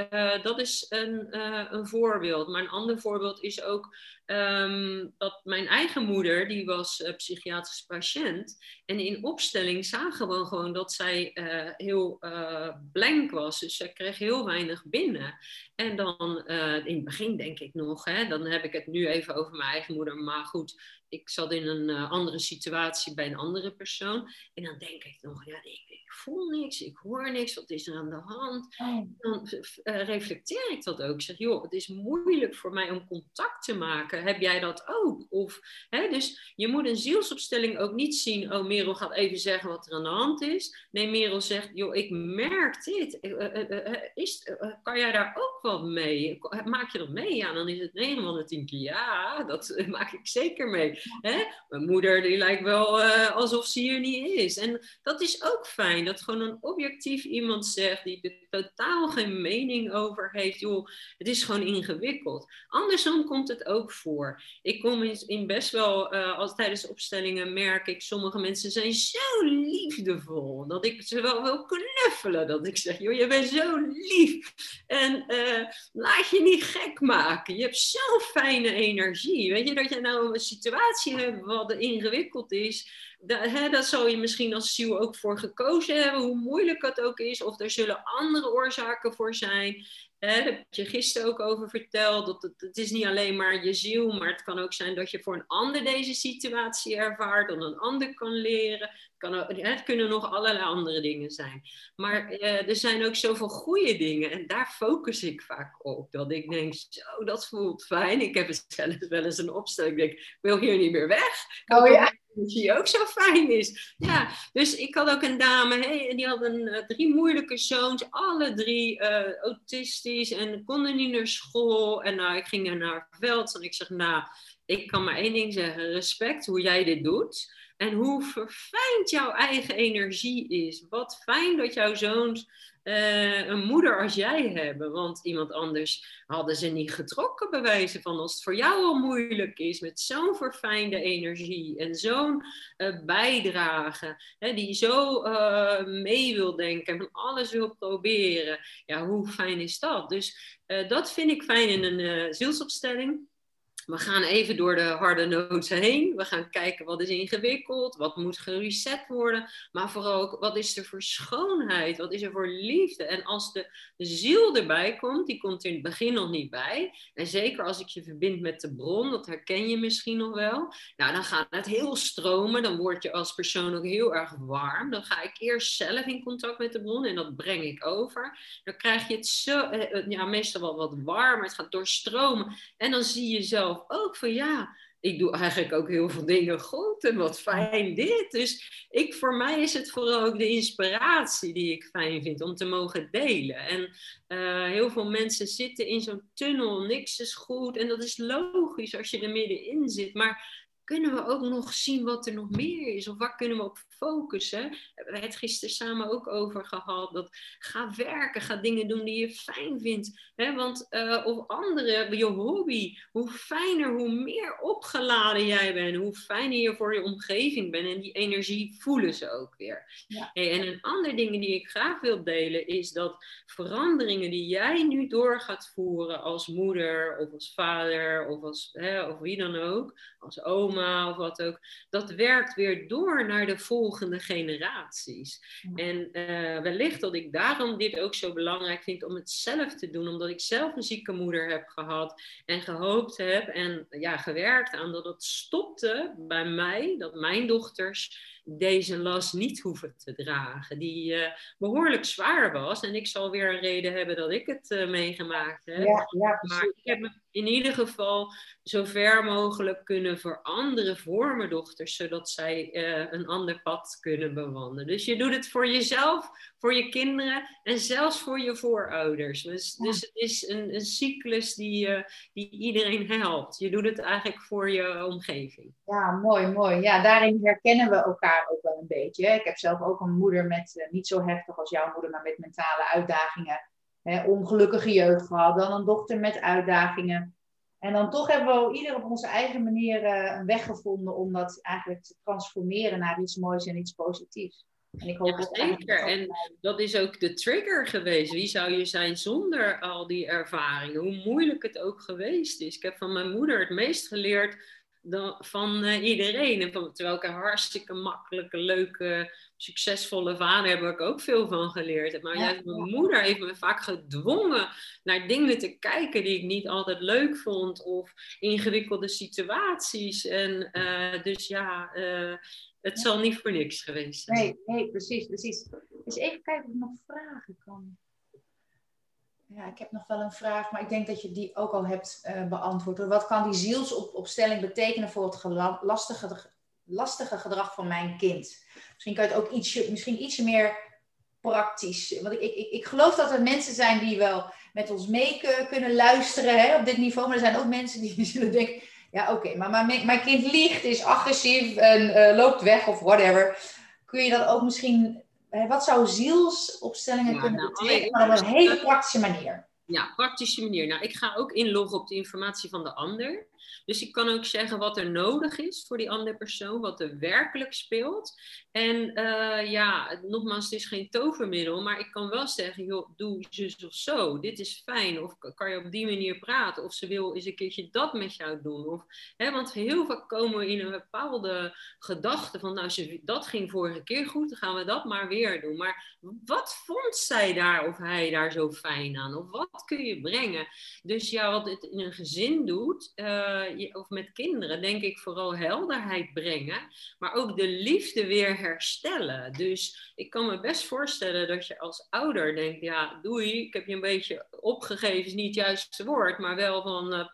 dat is een, een voorbeeld. Maar een ander voorbeeld is ook um, dat mijn eigen moeder, die was uh, psychiatrisch patiënt. En in opstelling zagen we gewoon dat zij uh, heel uh, blank was. Dus zij kreeg heel weinig binnen. En dan in het begin denk ik nog, hè, dan heb ik het nu even over mijn eigen moeder. Maar goed, ik zat in een andere situatie bij een andere persoon. En dan denk ik nog, ja, ik, ik voel niks, ik hoor niks, wat is er aan de hand? Oh. Dan reflecteer ik dat ook. Ik zeg, joh, het is moeilijk voor mij om contact te maken heb jij dat ook? Of, hè, dus je moet een zielsopstelling ook niet zien, oh Merel gaat even zeggen wat er aan de hand is. Nee, Merel zegt, joh, ik merk dit. Eh, eh, eh, is, kan jij daar ook wat mee? Maak je dat mee? Ja, dan is het 9 van de 10 keer ja, dat maak ik zeker mee. Mijn moeder die lijkt wel uh, alsof ze hier niet is. En dat is ook fijn, dat gewoon een objectief iemand zegt die er totaal geen mening over heeft. Joh, het is gewoon ingewikkeld. Andersom komt het ook voor. Ik kom in, best wel, uh, als tijdens opstellingen merk ik, sommige mensen zijn zo liefdevol. Dat ik ze wel wil knuffelen. Dat ik zeg, joh, je bent zo lief. En uh, laat je niet gek maken. Je hebt zo'n fijne energie. Weet je, dat je nou een situatie hebt wat ingewikkeld is. Dat, hè, dat zal je misschien als ziel ook voor gekozen hebben, hoe moeilijk het ook is. Of er zullen andere oorzaken voor zijn. Hè, daar heb je gisteren ook over verteld. Dat het, is niet alleen maar je ziel, maar het kan ook zijn dat je voor een ander deze situatie ervaart, dat een ander kan leren. Het, het kunnen nog allerlei andere dingen zijn. Maar eh, er zijn ook zoveel goede dingen en daar focus ik vaak op. Dat ik denk, zo, dat voelt fijn. Ik heb zelfs wel eens een opstelling. Ik denk, ik wil hier niet meer weg. Oh ja die ook zo fijn is. Ja, dus ik had ook een dame, hey, die had een, uh, drie moeilijke zoons, alle drie uh, autistisch en konden niet naar school. En nou, ik ging naar veld en ik zeg, nou, ik kan maar één ding zeggen, respect hoe jij dit doet. En hoe verfijnd jouw eigen energie is. Wat fijn dat jouw zoons uh, een moeder als jij hebben. Want iemand anders hadden ze niet getrokken, bewijzen van als het voor jou al moeilijk is. Met zo'n verfijnde energie en zo'n uh, bijdrage. Hè, die zo uh, mee wil denken en van alles wil proberen. Ja, hoe fijn is dat? Dus dat vind ik fijn in een zielsopstelling. We gaan even door de harde noten heen. We gaan kijken wat is ingewikkeld, wat moet gereset worden. Maar vooral ook wat is er voor schoonheid, wat is er voor liefde. En als de, de ziel erbij komt, die komt er in het begin nog niet bij. En zeker als ik je verbind met de bron, dat herken je misschien nog wel. Nou, dan gaat het heel stromen. Dan word je als persoon ook heel erg warm. Dan ga ik eerst zelf in contact met de bron en dat breng ik over. Dan krijg je het zo, eh, ja, meestal wel wat warmer. Het gaat doorstromen. En dan zie je zelf ook van ja, ik doe eigenlijk ook heel veel dingen goed en wat fijn dit. Dus ik, voor mij is het vooral ook de inspiratie die ik fijn vind om te mogen delen. En uh, heel veel mensen zitten in zo'n tunnel, niks is goed. En dat is logisch als je er middenin zit. Maar kunnen we ook nog zien wat er nog meer is? Of waar kunnen we op focussen? We hebben het gisteren samen ook over gehad. Dat ga werken, ga dingen doen die je fijn vindt. Hè? Want, uh, of andere, je hobby. Hoe fijner, hoe meer opgeladen jij bent. Hoe fijner je voor je omgeving bent. En die energie voelen ze ook weer. Ja. Hey, en een ander ding die ik graag wil delen is dat veranderingen die jij nu door gaat voeren als moeder of als vader of als hè, of wie dan ook, als oma of wat ook, dat werkt weer door naar de volgende generaties. En uh, wellicht dat ik daarom dit ook zo belangrijk vind om het zelf te doen, omdat ik zelf een zieke moeder heb gehad en gehoopt heb en ja, gewerkt aan dat het stopte bij mij, dat mijn dochters deze last niet hoeven te dragen, die uh, behoorlijk zwaar was. En ik zal weer een reden hebben dat ik het uh, meegemaakt heb. Ja, ja, maar ik heb me in ieder geval zo ver mogelijk kunnen veranderen voor mijn dochters, zodat zij uh, een ander pad kunnen bewandelen. Dus je doet het voor jezelf, voor je kinderen en zelfs voor je voorouders. Dus, dus het is een, een cyclus die, die iedereen helpt. Je doet het eigenlijk voor je omgeving. Ja, mooi, mooi. Ja, daarin herkennen we elkaar ook wel een beetje. Ik heb zelf ook een moeder met, uh, niet zo heftig als jouw moeder, maar met mentale uitdagingen. Hè, ongelukkige jeugd gehad. Dan een dochter met uitdagingen. En dan toch hebben we ieder op onze eigen manier uh, een weg gevonden om dat eigenlijk te transformeren naar iets moois en iets positiefs. En ik hoop ja, zeker. En dat is ook de trigger geweest. Wie zou je zijn zonder al die ervaringen? Hoe moeilijk het ook geweest is. Ik heb van mijn moeder het meest geleerd dan, van uh, iedereen. En van, terwijl ik een hartstikke makkelijke, leuke, succesvolle vader heb, ik ook veel van geleerd. Maar juist mijn moeder heeft me vaak gedwongen naar dingen te kijken die ik niet altijd leuk vond. Of ingewikkelde situaties. En uh, dus ja, uh, het zal niet voor niks geweest zijn. Nee, nee precies, precies. Dus even kijken of ik nog vragen kan. Ja, ik heb nog wel een vraag, maar ik denk dat je die ook al hebt uh, beantwoord. Wat kan die zielsopstelling betekenen voor het lastige, lastige gedrag van mijn kind? Misschien kan je het ook ietsje, misschien ietsje meer praktisch. Want ik, ik, ik geloof dat er mensen zijn die wel met ons mee kunnen luisteren hè, op dit niveau. Maar er zijn ook mensen die zullen denken, Ja, oké. Maar mijn, mijn kind liegt, is agressief en uh, loopt weg of whatever. Kun je dat ook misschien... Wat zou zielsopstellingen Ja, kunnen nou, betekenen? Maar op een hele praktische manier. Ja, praktische manier. Nou, ik ga ook inloggen op de informatie van de ander. Dus ik kan ook zeggen wat er nodig is voor die andere persoon, wat er werkelijk speelt. En eh, ja, nogmaals, het is geen tovermiddel, maar ik kan wel zeggen, joh, doe zus of zo. Dit is fijn. Of kan je op die manier praten? Of ze wil eens een keertje dat met jou doen. Of, hè, want heel vaak komen we in een bepaalde gedachte van, nou, ze, dat ging vorige keer goed, dan gaan we dat maar weer doen. Maar wat vond zij daar of hij daar zo fijn aan? Of wat kun je brengen? Dus ja, wat het in een gezin doet, eh, je- of met kinderen, denk ik vooral helderheid brengen, maar ook de liefde weer herstellen. Dus ik kan me best voorstellen dat je als ouder denkt, ja, doei, ik heb je een beetje opgegeven, is niet het juiste woord, maar wel van, eh,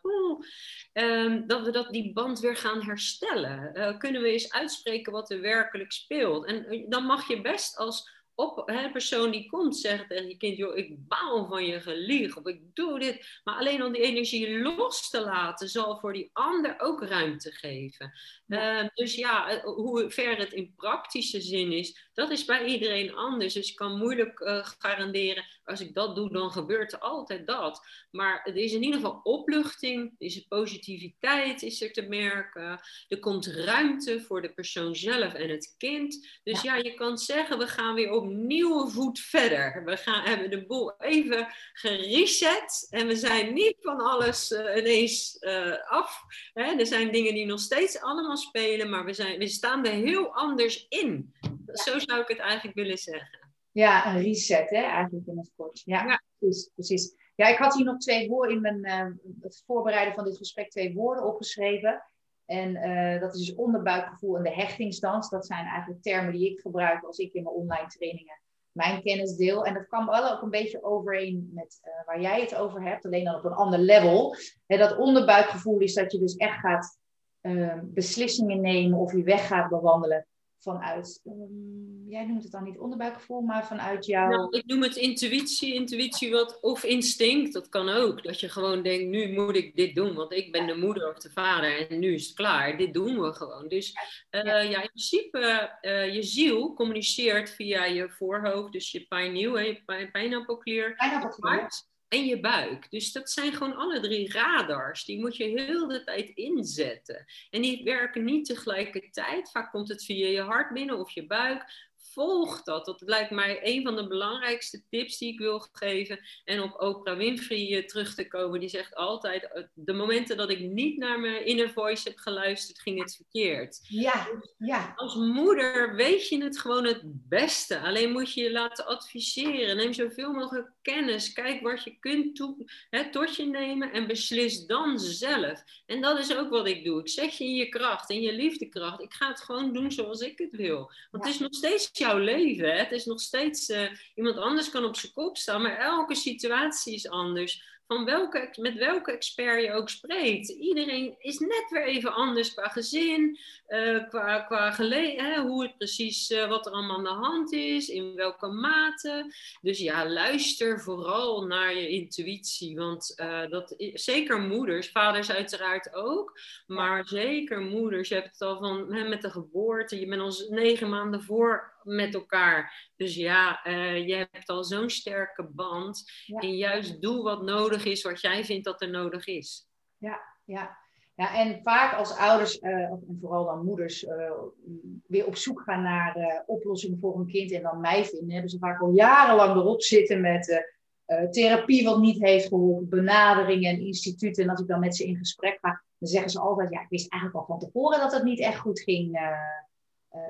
Ehm, dat we dat, die band weer gaan herstellen. Eh, kunnen we eens uitspreken wat er werkelijk speelt? En eh, dan mag je best als op, hè, persoon die komt zeggen tegen je kind: joh, ik baal van je gelieg of ik doe dit. Maar alleen om die energie los te laten, zal voor die ander ook ruimte geven. Ja. Ehm, dus ja, eh, hoe ver het in praktische zin is, dat is bij iedereen anders. Dus ik kan moeilijk eh, garanderen: als ik dat doe, dan gebeurt er altijd dat. Maar er is in ieder geval opluchting, er is positiviteit is er te merken. Er komt ruimte voor de persoon zelf en het kind. Dus ja, je kan zeggen, we gaan weer op nieuwe voet verder. We gaan, hebben de boel even gereset en we zijn niet van alles eh, ineens eh, af. Hè? Er zijn dingen die nog steeds allemaal spelen, maar we, zijn, we staan er heel anders in. Zo zou ik het eigenlijk willen zeggen. Ja, een reset, hè, eigenlijk in het kort. Ja, Ja. Precies, precies. Ja, ik had hier nog twee woorden in mijn, eh, het voorbereiden van dit gesprek, twee woorden opgeschreven. En eh, dat is dus onderbuikgevoel en de hechtingsdans. Dat zijn eigenlijk termen die ik gebruik als ik in mijn online trainingen mijn kennis deel. En dat kwam wel ook een beetje overeen met eh, waar jij het over hebt, alleen dan op een ander level. Hè, dat onderbuikgevoel is dat je dus echt gaat beslissingen nemen of je weg gaat bewandelen vanuit, ehm, jij noemt het dan niet onderbuikgevoel, maar vanuit jouw... Nou, ik noem het intuïtie, intuïtie wat, of instinct, dat kan ook. Dat je gewoon denkt, nu moet ik dit doen, want ik ben de moeder of de vader en nu is het klaar. Dit doen we gewoon. Dus eh, Ja. ja. in principe, eh, je ziel communiceert via je voorhoofd, dus je pineal, hè, je pi- pijnappelklier, je hart en je buik. Dus dat zijn gewoon alle drie radars. Die moet je heel de tijd inzetten. En die werken niet tegelijkertijd. Vaak komt het via je hart binnen of je buik. Volg dat. Dat lijkt mij een van de belangrijkste tips die ik wil geven. En op Oprah Winfrey eh, terug te komen. Die zegt altijd, eh, de momenten dat ik niet naar mijn inner voice heb geluisterd, ging het verkeerd. Ja, ja, Als moeder weet je het gewoon het beste. Alleen moet je je laten adviseren. Neem zoveel mogelijk kennis. Kijk wat je kunt toe, hè, tot je nemen en beslis dan zelf. En dat is ook wat ik doe. Ik zeg je in je kracht, in je liefdekracht. Ik ga het gewoon doen zoals ik het wil. Want Ja. het is nog steeds jouw leven. Het is nog steeds eh, iemand anders kan op zijn kop staan, maar elke situatie is anders. Van welke, met welke expert je ook spreekt. Iedereen is net weer even anders qua gezin, eh, qua, qua gele- hè, hoe het precies, eh, wat er allemaal aan de hand is, in welke mate. Dus ja, luister vooral naar je intuïtie. Want dat zeker moeders, vaders uiteraard ook, maar zeker moeders. Je hebt het al van hè, met de geboorte, je bent al negen maanden voor met elkaar. Dus ja, eh, je hebt al zo'n sterke band. Ja. En juist doe wat nodig is, wat jij vindt dat er nodig is. ja. Ja, en vaak als ouders, eh, en vooral dan moeders, eh, weer op zoek gaan naar oplossingen voor een kind en dan mij vinden, hebben ze vaak al jarenlang erop zitten met therapie wat niet heeft geholpen, benaderingen en instituten. En als ik dan met ze in gesprek ga, dan zeggen ze altijd, ja, ik wist eigenlijk al van tevoren dat het niet echt goed ging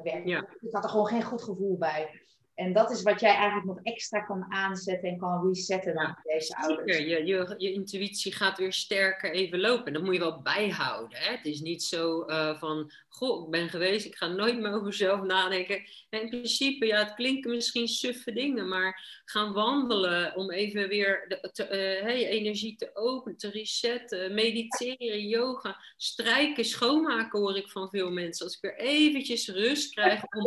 werken. Ja. Ik had er gewoon geen goed gevoel bij. En dat is wat jij eigenlijk nog extra kan aanzetten en kan resetten Ja, bij deze ouders. Zeker, je, je, je intuïtie gaat weer sterker even lopen. Dat moet je wel bijhouden. Hè? Het is niet zo eh, van, goh, ik ben geweest, ik ga nooit meer over mezelf nadenken. En in principe, ja, het klinken misschien suffe dingen, maar gaan wandelen om even weer de, te, eh, je energie te openen, te resetten, mediteren, yoga, strijken, schoonmaken hoor ik van veel mensen. Als ik weer eventjes rust krijg om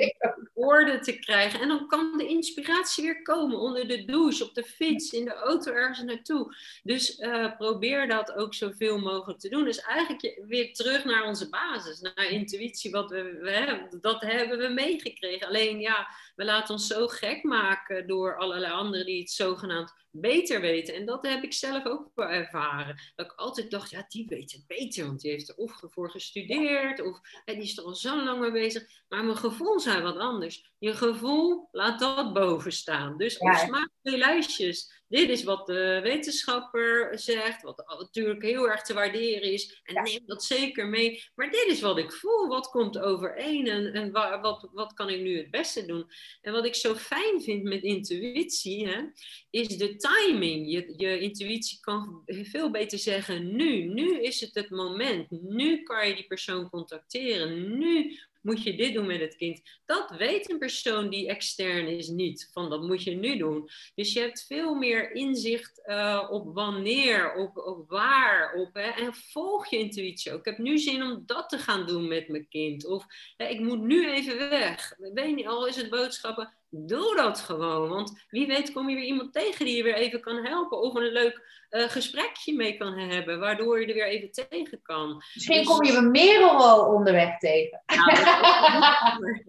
orde te krijgen. En dan kan de inspiratie weer komen onder de douche, op de fiets, in de auto ergens naartoe. Dus uh, probeer dat ook zoveel mogelijk te doen. Dus eigenlijk weer terug naar onze basis, naar intuïtie. Wat we, we hebben, dat hebben we meegekregen. Alleen ja, we laten ons zo gek maken door allerlei anderen die het zogenaamd beter weten. En dat heb ik zelf ook wel ervaren. Dat ik altijd dacht, ja, die weet het beter, want die heeft er of voor gestudeerd, of hè, die is er al zo lang mee bezig. Maar mijn gevoel zijn wat anders. Je gevoel, laat dat boven staan. Dus ja. smaak twee lijstjes dit is wat de wetenschapper zegt, wat natuurlijk heel erg te waarderen is. En neem dat zeker mee. Maar dit is wat ik voel, wat komt overeen en, en wat, wat kan ik nu het beste doen? En wat ik zo fijn vind met intuïtie, hè, is de timing. Je, je intuïtie kan veel beter zeggen nu. Nu is het het moment. Nu kan je die persoon contacteren. Nu moet je dit doen met het kind. Dat weet een persoon die extern is niet. Van dat moet je nu doen. Dus je hebt veel meer inzicht uh, op wanneer, op, waar. Op, hè, en volg je intuïtie ook. Ik heb nu zin om dat te gaan doen met mijn kind. Of ik moet nu even weg. Weet niet, al is het boodschappen doe dat gewoon. Want wie weet kom je weer iemand tegen die je weer even kan helpen. Of een leuk uh, gesprekje mee kan hebben, waardoor je er weer even tegen kan. Misschien dus... kom je er meer wel onderweg tegen. Nou,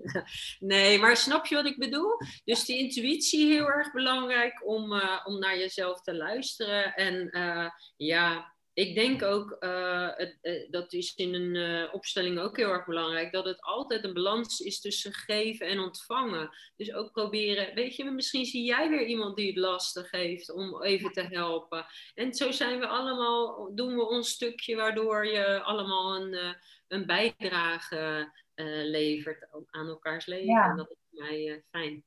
nee, maar snap je wat ik bedoel? Dus die intuïtie heel erg belangrijk om, uh, om naar jezelf te luisteren. En uh, ja, ik denk ook, uh, het, uh, dat is in een uh, opstelling ook heel erg belangrijk, dat het altijd een balans is tussen geven en ontvangen. Dus ook proberen, weet je, misschien zie jij weer iemand die het lastig heeft om even te helpen. En zo zijn we allemaal, doen we ons stukje waardoor je allemaal een, een bijdrage levert aan elkaars leven. Ja. En dat is voor mij fijn.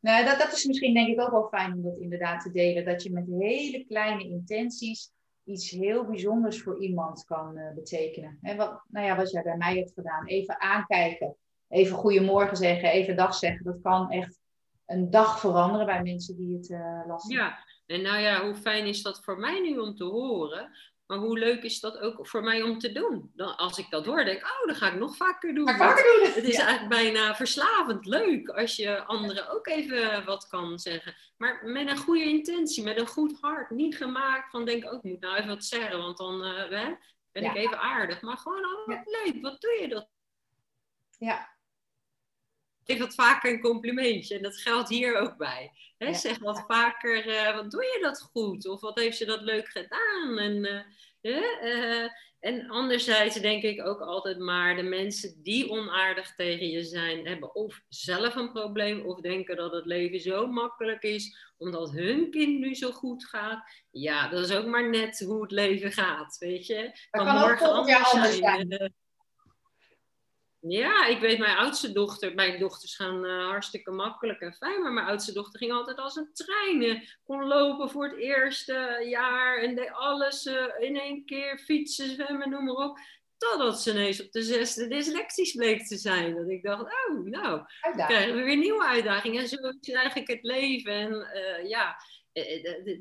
Nou, dat, dat is misschien denk ik ook wel fijn om dat inderdaad te delen. Dat je met hele kleine intenties iets heel bijzonders voor iemand kan uh, betekenen. En wat, nou ja, wat jij bij mij hebt gedaan, even aankijken, even goedemorgen zeggen, even dag zeggen, dat kan echt een dag veranderen bij mensen die het uh, lastig Ja, en nou ja, hoe fijn is dat voor mij nu om te horen? Maar hoe leuk is dat ook voor mij om te doen? Dan, als ik dat hoor, denk ik, oh, dan ga ik nog vaker doen. Vaker doen. Het is eigenlijk bijna verslavend leuk als je anderen ook even wat kan zeggen. Maar met een goede intentie, met een goed hart. Niet gemaakt van, denk ook, oh, ik moet nou even wat zeggen, want dan uh, ben ik even aardig. Maar gewoon, oh, wat leuk, wat doe je dat? Ja, geef wat vaker een complimentje. En dat geldt hier ook bij. Zeg wat vaker, uh, wat doe je dat goed? Of wat heeft ze dat leuk gedaan? En, uh, en anderzijds denk ik ook altijd maar, de mensen die onaardig tegen je zijn, hebben of zelf een probleem, of denken dat het leven zo makkelijk is, omdat hun kind nu zo goed gaat. Ja, dat is ook maar net hoe het leven gaat, weet je. Kan, kan morgen anders, anders zijn. zijn. Ja, ik weet mijn oudste dochter, mijn dochters gaan uh, hartstikke makkelijk en fijn, maar mijn oudste dochter ging altijd als een trein. Kon lopen voor het eerste jaar en deed alles uh, in één keer, fietsen, zwemmen, noem maar op. Totdat ze ineens op de zesde dyslectisch bleek te zijn. Dat ik dacht, oh, nou, dan krijgen we weer nieuwe uitdagingen. En zo is eigenlijk het leven. En uh, ja,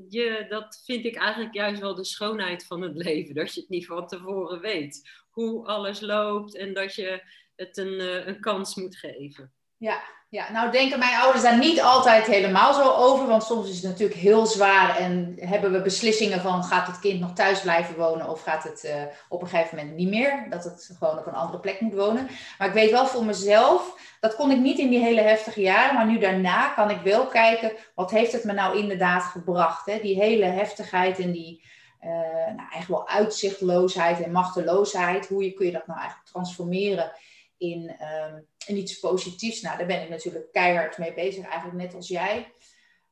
je, dat vind ik eigenlijk juist wel de schoonheid van het leven. Dat je het niet van tevoren weet. Hoe alles loopt en dat je het een, uh, een kans moet geven. Ja, ja, nou denken mijn ouders daar niet altijd helemaal zo over, want soms is het natuurlijk heel zwaar en hebben we beslissingen van gaat het kind nog thuis blijven wonen of gaat het uh, op een gegeven moment niet meer, dat het gewoon op een andere plek moet wonen. Maar ik weet wel voor mezelf, dat kon ik niet in die hele heftige jaren, maar nu daarna kan ik wel kijken, wat heeft het me nou inderdaad gebracht, hè? die hele heftigheid en die uh, nou, eigenlijk wel uitzichtloosheid en machteloosheid, hoe kun je dat nou eigenlijk transformeren in, um, in iets positiefs. Nou, daar ben ik natuurlijk keihard mee bezig, eigenlijk net als jij.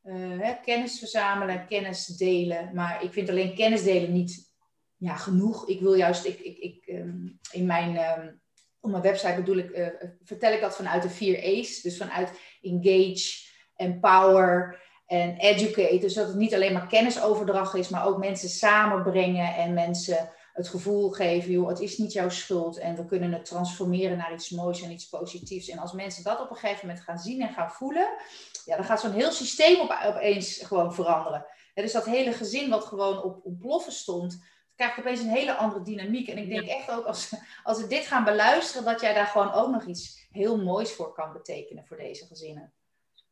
Uh, hè, kennis verzamelen, kennis delen. Maar ik vind alleen kennis delen niet ja, genoeg. Ik wil juist, ik, ik, ik, um, in mijn, um, op mijn website bedoel ik, uh, vertel ik dat vanuit de vier A's. Dus vanuit engage, empower en educate. Dus dat het niet alleen maar kennisoverdracht is, maar ook mensen samenbrengen en mensen het gevoel geven, joh, het is niet jouw schuld en we kunnen het transformeren naar iets moois en iets positiefs. En als mensen dat op een gegeven moment gaan zien en gaan voelen, ja, dan gaat zo'n heel systeem op, opeens gewoon veranderen. dus dat hele gezin wat gewoon op ontploffen stond krijgt opeens een hele andere dynamiek. En ik denk echt ook als, als we dit gaan beluisteren, dat jij daar gewoon ook nog iets heel moois voor kan betekenen voor deze gezinnen.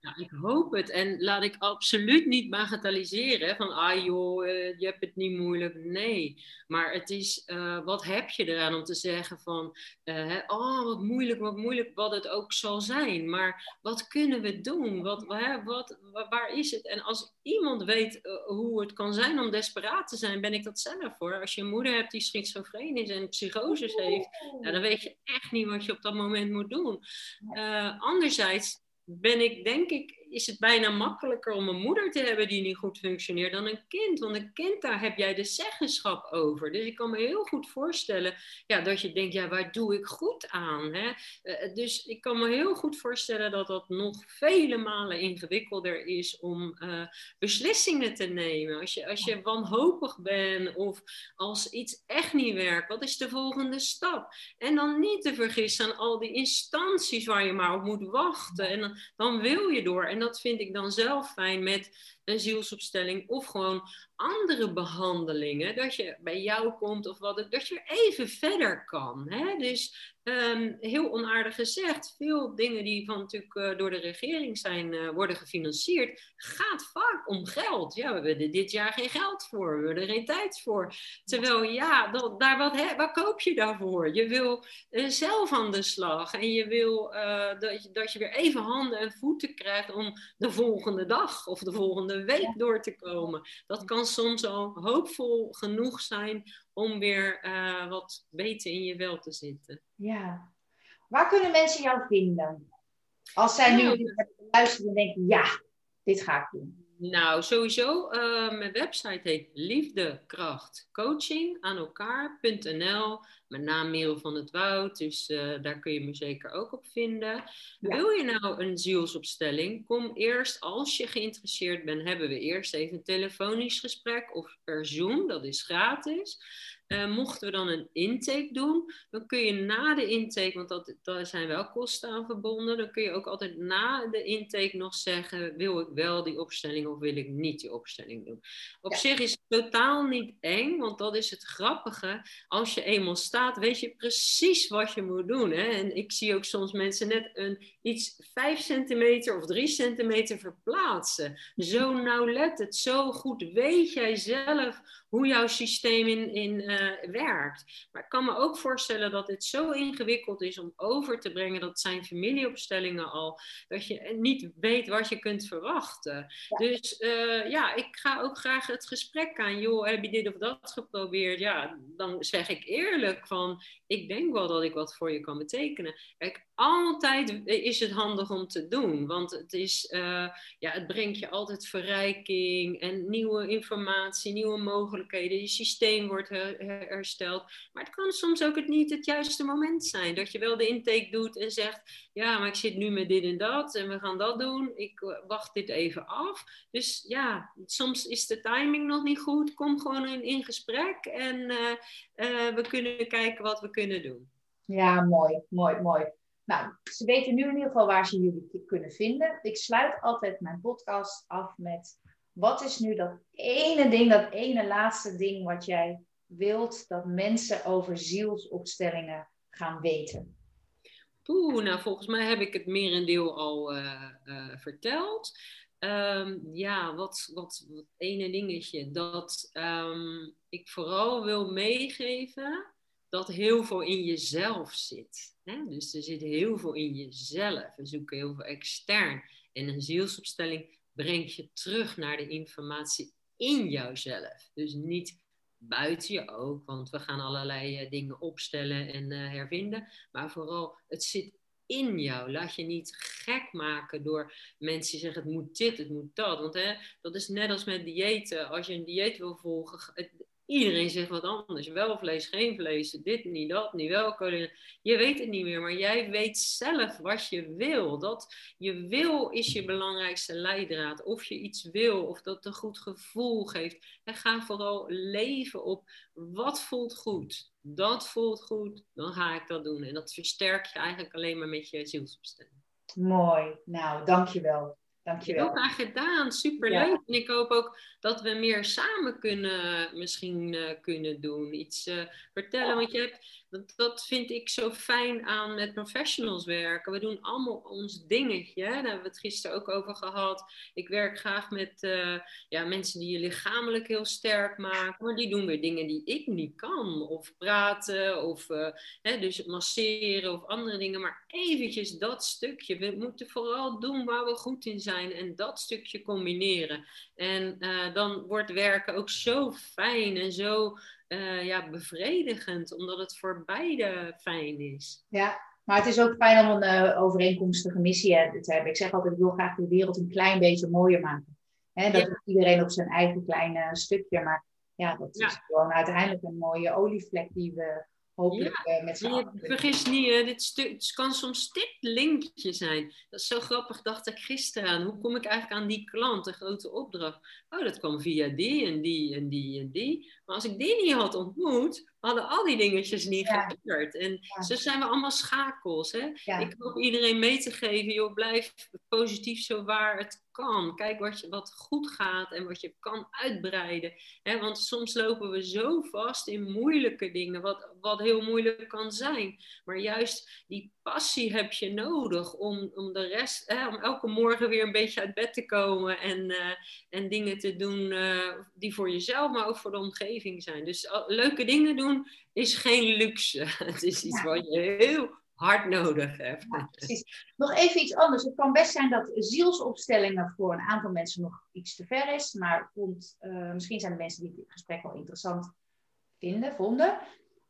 Nou, ik hoop het. En laat ik absoluut niet bagatelliseren van, ah joh, uh, je hebt het niet moeilijk. Nee, maar het is, uh, wat heb je eraan om te zeggen van, uh, oh wat moeilijk, wat moeilijk, wat het ook zal zijn. Maar wat kunnen we doen? Wat, hè, wat, waar is het? En als iemand weet hoe het kan zijn om desperaat te zijn, ben ik dat zelf voor. Als je een moeder hebt die schizofreen is en psychoses heeft, nou, dan weet je echt niet wat je op dat moment moet doen. anderzijds ben ik, denk ik, is het bijna makkelijker om een moeder te hebben die niet goed functioneert dan een kind. Want een kind, daar heb jij de zeggenschap over. Dus ik kan me heel goed voorstellen ja, dat je denkt, ja, waar doe ik goed aan? Hè? Uh, dus ik kan me heel goed voorstellen dat dat nog vele malen ingewikkelder is om uh, beslissingen te nemen. Als je, als je wanhopig bent of als iets echt niet werkt, wat is de volgende stap? En dan niet te vergissen aan al die instanties waar je maar op moet wachten. En dan, dan wil je door. Dat vind ik dan zelf fijn met een zielsopstelling of gewoon andere behandelingen. Dat je bij jou komt of wat, dat je even verder kan. Hè? Dus um, heel onaardig gezegd, veel dingen die van, natuurlijk uh, door de regering zijn, uh, worden gefinancierd, gaat vaak om geld. Ja, we hebben dit jaar geen geld voor, we hebben er geen tijd voor. Terwijl ja, dat, daar wat, hè, wat koop je daarvoor? Je wil uh, zelf aan de slag en je wil dat, je, dat je weer even handen en voeten krijgt om de volgende dag of de volgende week door te komen. Dat kan soms al hoopvol genoeg zijn om weer uh, wat beter in je wel te zitten. Ja. Waar kunnen mensen jou vinden? Als zij nu ja. luisteren en denken, ja, dit ga ik doen. Nou, sowieso, uh, mijn website heet liefdekrachtcoaching aan elkaar.nl. Mijn naam Merel van het Woud, dus uh, daar kun je me zeker ook op vinden. Ja. Wil je nou een zielsopstelling? Kom eerst, als je geïnteresseerd bent, hebben we eerst even een telefonisch gesprek of per Zoom, dat is gratis. Uh, mochten we dan een intake doen, dan kun je na de intake, want dat, daar zijn wel kosten aan verbonden, dan kun je ook altijd na de intake nog zeggen, wil ik wel die opstelling of wil ik niet die opstelling doen. Op ja. zich is het totaal niet eng, want dat is het grappige. Als je eenmaal staat, weet je precies wat je moet doen. Hè? En ik zie ook soms mensen net een iets 5 centimeter of 3 centimeter verplaatsen. Zo nauwlettend, zo goed weet jij zelf hoe jouw systeem in, in uh, werkt. Maar ik kan me ook voorstellen dat het zo ingewikkeld is om over te brengen, dat zijn familieopstellingen al, dat je niet weet wat je kunt verwachten. Ja. Dus uh, ja, ik ga ook graag het gesprek aan, joh, heb je dit of dat geprobeerd? Ja, dan zeg ik eerlijk van, ik denk wel dat ik wat voor je kan betekenen. Kijk, altijd is het handig om te doen, want het, is, uh, ja, het brengt je altijd verrijking en nieuwe informatie, nieuwe mogelijkheden. Je systeem wordt her hersteld. Maar het kan soms ook het niet het juiste moment zijn. Dat je wel de intake doet en zegt, ja, maar ik zit nu met dit en dat en we gaan dat doen. Ik eh, wacht dit even af. Dus ja, soms is de timing nog niet goed. Kom gewoon in, gesprek en uh, we kunnen kijken wat we kunnen doen. Ja, mooi, mooi, mooi. Nou, ze weten nu in ieder geval waar ze jullie kunnen vinden. Ik sluit altijd mijn podcast af met: wat is nu dat ene ding, dat ene laatste ding wat jij wilt dat mensen over zielsopstellingen gaan weten? Oeh, nou volgens mij heb ik het merendeel al uh, uh, verteld. Um, ja, wat, wat, wat ene dingetje dat um, ik vooral wil meegeven dat heel veel in jezelf zit. Hè? Dus er zit heel veel in jezelf. We zoeken heel veel extern. En een zielsopstelling brengt je terug naar de informatie in jouzelf. Dus niet buiten je ook, want we gaan allerlei uh, dingen opstellen en uh, hervinden. Maar vooral, het zit in jou. Laat je niet gek maken door mensen die zeggen het moet dit, het moet dat. Want hè, dat is net als met diëten. Als je een dieet wil volgen, het, Iedereen zegt wat anders. Wel vlees, geen vlees, dit niet, dat niet, wel Je weet het niet meer, maar jij weet zelf wat je wil. Dat je wil is je belangrijkste leidraad. Of je iets wil, of dat een goed gevoel geeft. En ga vooral leven op wat voelt goed. Dat voelt goed, dan ga ik dat doen. En dat versterk je eigenlijk alleen maar met je zielsopstelling. Mooi, nou dankjewel. Dankjewel. Heel graag gedaan, superleuk. En ik hoop ook dat we meer samen kunnen, misschien uh, kunnen doen. Iets uh, vertellen, want je hebt, dat, dat vind ik zo fijn aan met professionals werken. We doen allemaal ons dingetje. Daar hebben we het gisteren ook over gehad. Ik werk graag met uh, ja, mensen die je lichamelijk heel sterk maken. Maar die doen weer dingen die ik niet kan. Of praten, of hè, dus masseren of andere dingen. Maar eventjes dat stukje. We moeten vooral doen waar we goed in zijn en dat stukje combineren. En uh, dan wordt werken ook zo fijn en zo uh, ja, bevredigend, omdat het voor beide fijn is. Ja, maar het is ook fijn om een uh, overeenkomstige missie te hebben. Ik zeg altijd, ik wil graag de wereld een klein beetje mooier maken. Hè, dat ja. iedereen op zijn eigen kleine stukje. Maar ja, dat is gewoon uiteindelijk een mooie olievlek die we Hopelijk ja, uh, met z'n Vergis niet, hè, dit het kan soms dit linkje zijn. Dat is zo grappig, dacht ik gisteren aan. Hoe kom ik eigenlijk aan die klant, een grote opdracht? Oh, dat kwam via die en die en die en die. Maar als ik die niet had ontmoet, hadden al die dingetjes niet ja. gebeurd. En ja. zo zijn we allemaal schakels. Hè? Ik hoop iedereen mee te geven, joh, blijf positief zo waar het kan. Kijk wat, je, wat goed gaat en wat je kan uitbreiden. Want soms lopen we zo vast in moeilijke dingen, wat, wat heel moeilijk kan zijn. Maar juist die passie heb je nodig om, om de rest, om elke morgen weer een beetje uit bed te komen en, uh, en dingen te doen uh, die voor jezelf, maar ook voor de omgeving zijn. Dus uh, leuke dingen doen is geen luxe. Het is iets ja. wat je heel hard nodig hebt. Precies. Nog even iets anders. Het kan best zijn dat zielsopstellingen voor een aantal mensen nog iets te ver is, maar vond, misschien zijn de mensen die dit gesprek wel interessant vinden, vonden.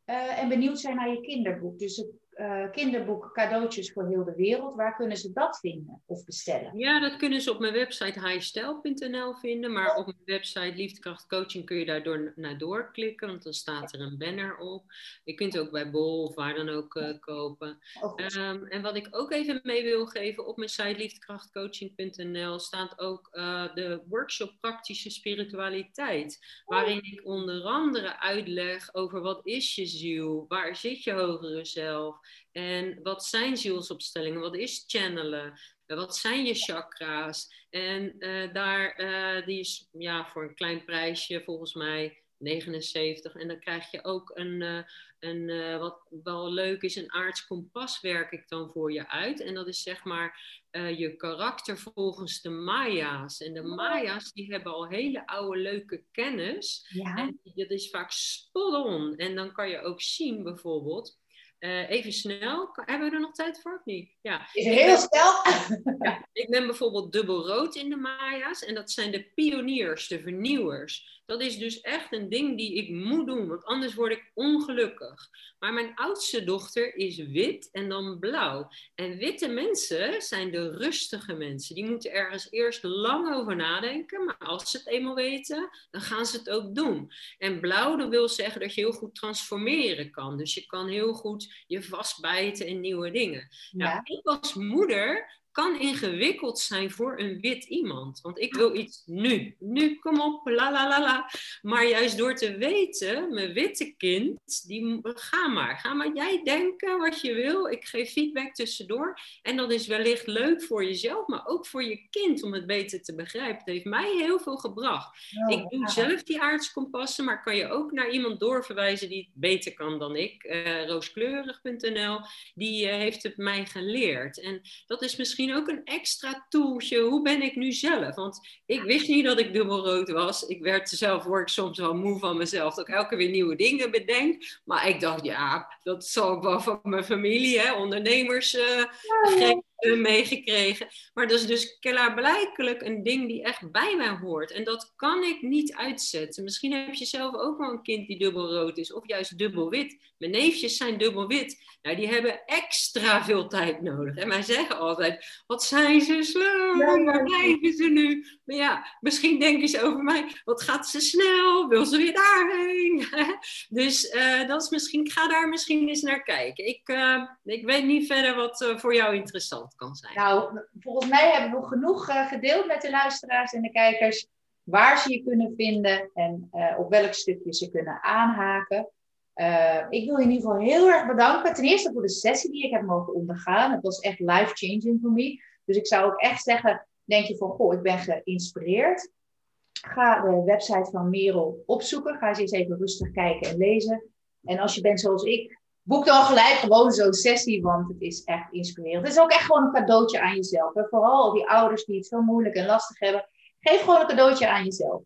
en benieuwd zijn naar je kinderboek. Dus het uh, kinderboek cadeautjes voor heel de wereld. Waar kunnen ze dat vinden of bestellen? Ja, dat kunnen ze op mijn website highstyle.nl vinden. Maar op mijn website Liefdekracht Coaching kun je daardoor naar doorklikken. Want dan staat er een banner op. Je kunt ook bij Bol of waar dan ook uh, kopen. Oh, um, en wat ik ook even mee wil geven. Op mijn site liefdekrachtcoaching.nl staat ook uh, de workshop Praktische Spiritualiteit. Waarin ik onder andere uitleg over wat is je ziel? Waar zit je hogere zelf? En wat zijn zielsopstellingen? Wat is channelen? Wat zijn je chakra's? En uh, daar, uh, die is ja, voor een klein prijsje volgens mij 79. En dan krijg je ook een, uh, een wat wel leuk is, een aards kompas werk ik dan voor je uit. En dat is zeg maar je karakter volgens de Maya's. En de Maya's die hebben al hele oude leuke kennis. Ja. En dat is vaak spot on. En dan kan je ook zien bijvoorbeeld uh, even snel, hebben we er nog tijd voor of niet? Ja. Is heel snel? ja, ik ben bijvoorbeeld dubbel rood in de Maya's en dat zijn de pioniers, de vernieuwers. Dat is dus echt een ding die ik moet doen, want anders word ik ongelukkig. Maar mijn oudste dochter is wit en dan blauw. En witte mensen zijn de rustige mensen. Die moeten ergens eerst lang over nadenken, maar als ze het eenmaal weten, dan gaan ze het ook doen. En blauw, dat wil zeggen dat je heel goed transformeren kan. Dus je kan heel goed je vastbijten in nieuwe dingen. Ja. Nou, ik als moeder kan ingewikkeld zijn voor een wit iemand. Want ik wil iets nu. Nu, kom op, la la la la. Maar juist door te weten, mijn witte kind, die, ga maar. Ga maar jij denken wat je wil. Ik geef feedback tussendoor. En dat is wellicht leuk voor jezelf, maar ook voor je kind om het beter te begrijpen. Het heeft mij heel veel gebracht. Ik doe ja. zelf die aardskompassen, maar kan je ook naar iemand doorverwijzen die het beter kan dan ik. Uh, rooskleurig.nl, die uh, heeft het mij geleerd. En dat is misschien ook een extra toeltje. Hoe ben ik nu zelf? Want ik wist niet dat ik dubbelrood was. Ik werd zelf, word ik soms wel moe van mezelf. Dat ik elke weer nieuwe dingen bedenk. Maar ik dacht, ja, dat zal ik wel van mijn familie, hè, ondernemers. Uh, ja, meegekregen. Maar dat is dus klaarblijkelijk een ding die echt bij mij hoort. En dat kan ik niet uitzetten. Misschien heb je zelf ook wel een kind die dubbelrood is, of juist dubbelwit. Mijn neefjes zijn dubbelwit. Nou, die hebben extra veel tijd nodig. En wij zeggen altijd: wat zijn ze slow? Waar blijven ze nu? Maar ja, misschien denken ze over mij: wat gaat ze snel? Wil ze weer daarheen? dus uh, dat is misschien, ik ga daar misschien eens naar kijken. Ik, uh, ik weet niet verder wat uh, voor jou interessant kan zijn. Nou, volgens mij hebben we genoeg uh, gedeeld met de luisteraars en de kijkers waar ze je kunnen vinden en uh, op welk stukje ze kunnen aanhaken. Uh, ik wil je in ieder geval heel erg bedanken. Ten eerste voor de sessie die ik heb mogen ondergaan. Het was echt life-changing voor me. Dus ik zou ook echt zeggen, Denk je van, goh, ik ben geïnspireerd. Ga de website van Merel opzoeken. Ga eens even rustig kijken en lezen. En als je bent zoals ik, boek dan gelijk gewoon zo'n sessie, want het is echt inspirerend. Het is ook echt gewoon een cadeautje aan jezelf. En vooral die ouders die het zo moeilijk en lastig hebben, geef gewoon een cadeautje aan jezelf.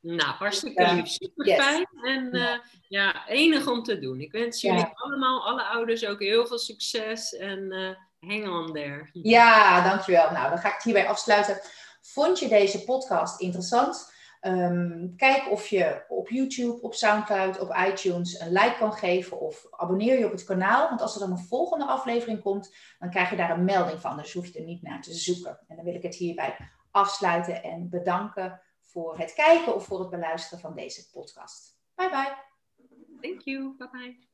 Nou, hartstikke lief. Super fijn. En ja. Uh, ja. enig om te doen. Ik wens jullie allemaal, alle ouders, ook heel veel succes. En uh, hang on there. Ja, dankjewel. Nou, dan ga ik het hierbij afsluiten. Vond je deze podcast interessant? Um, kijk of je op YouTube, op Soundcloud, op iTunes een like kan geven of abonneer je op het kanaal. Want als er dan een volgende aflevering komt, dan krijg je daar een melding van. Dus hoef je er niet naar te zoeken. En dan wil ik het hierbij afsluiten en bedanken voor het kijken of voor het beluisteren van deze podcast. Bye bye. Thank you. Bye bye.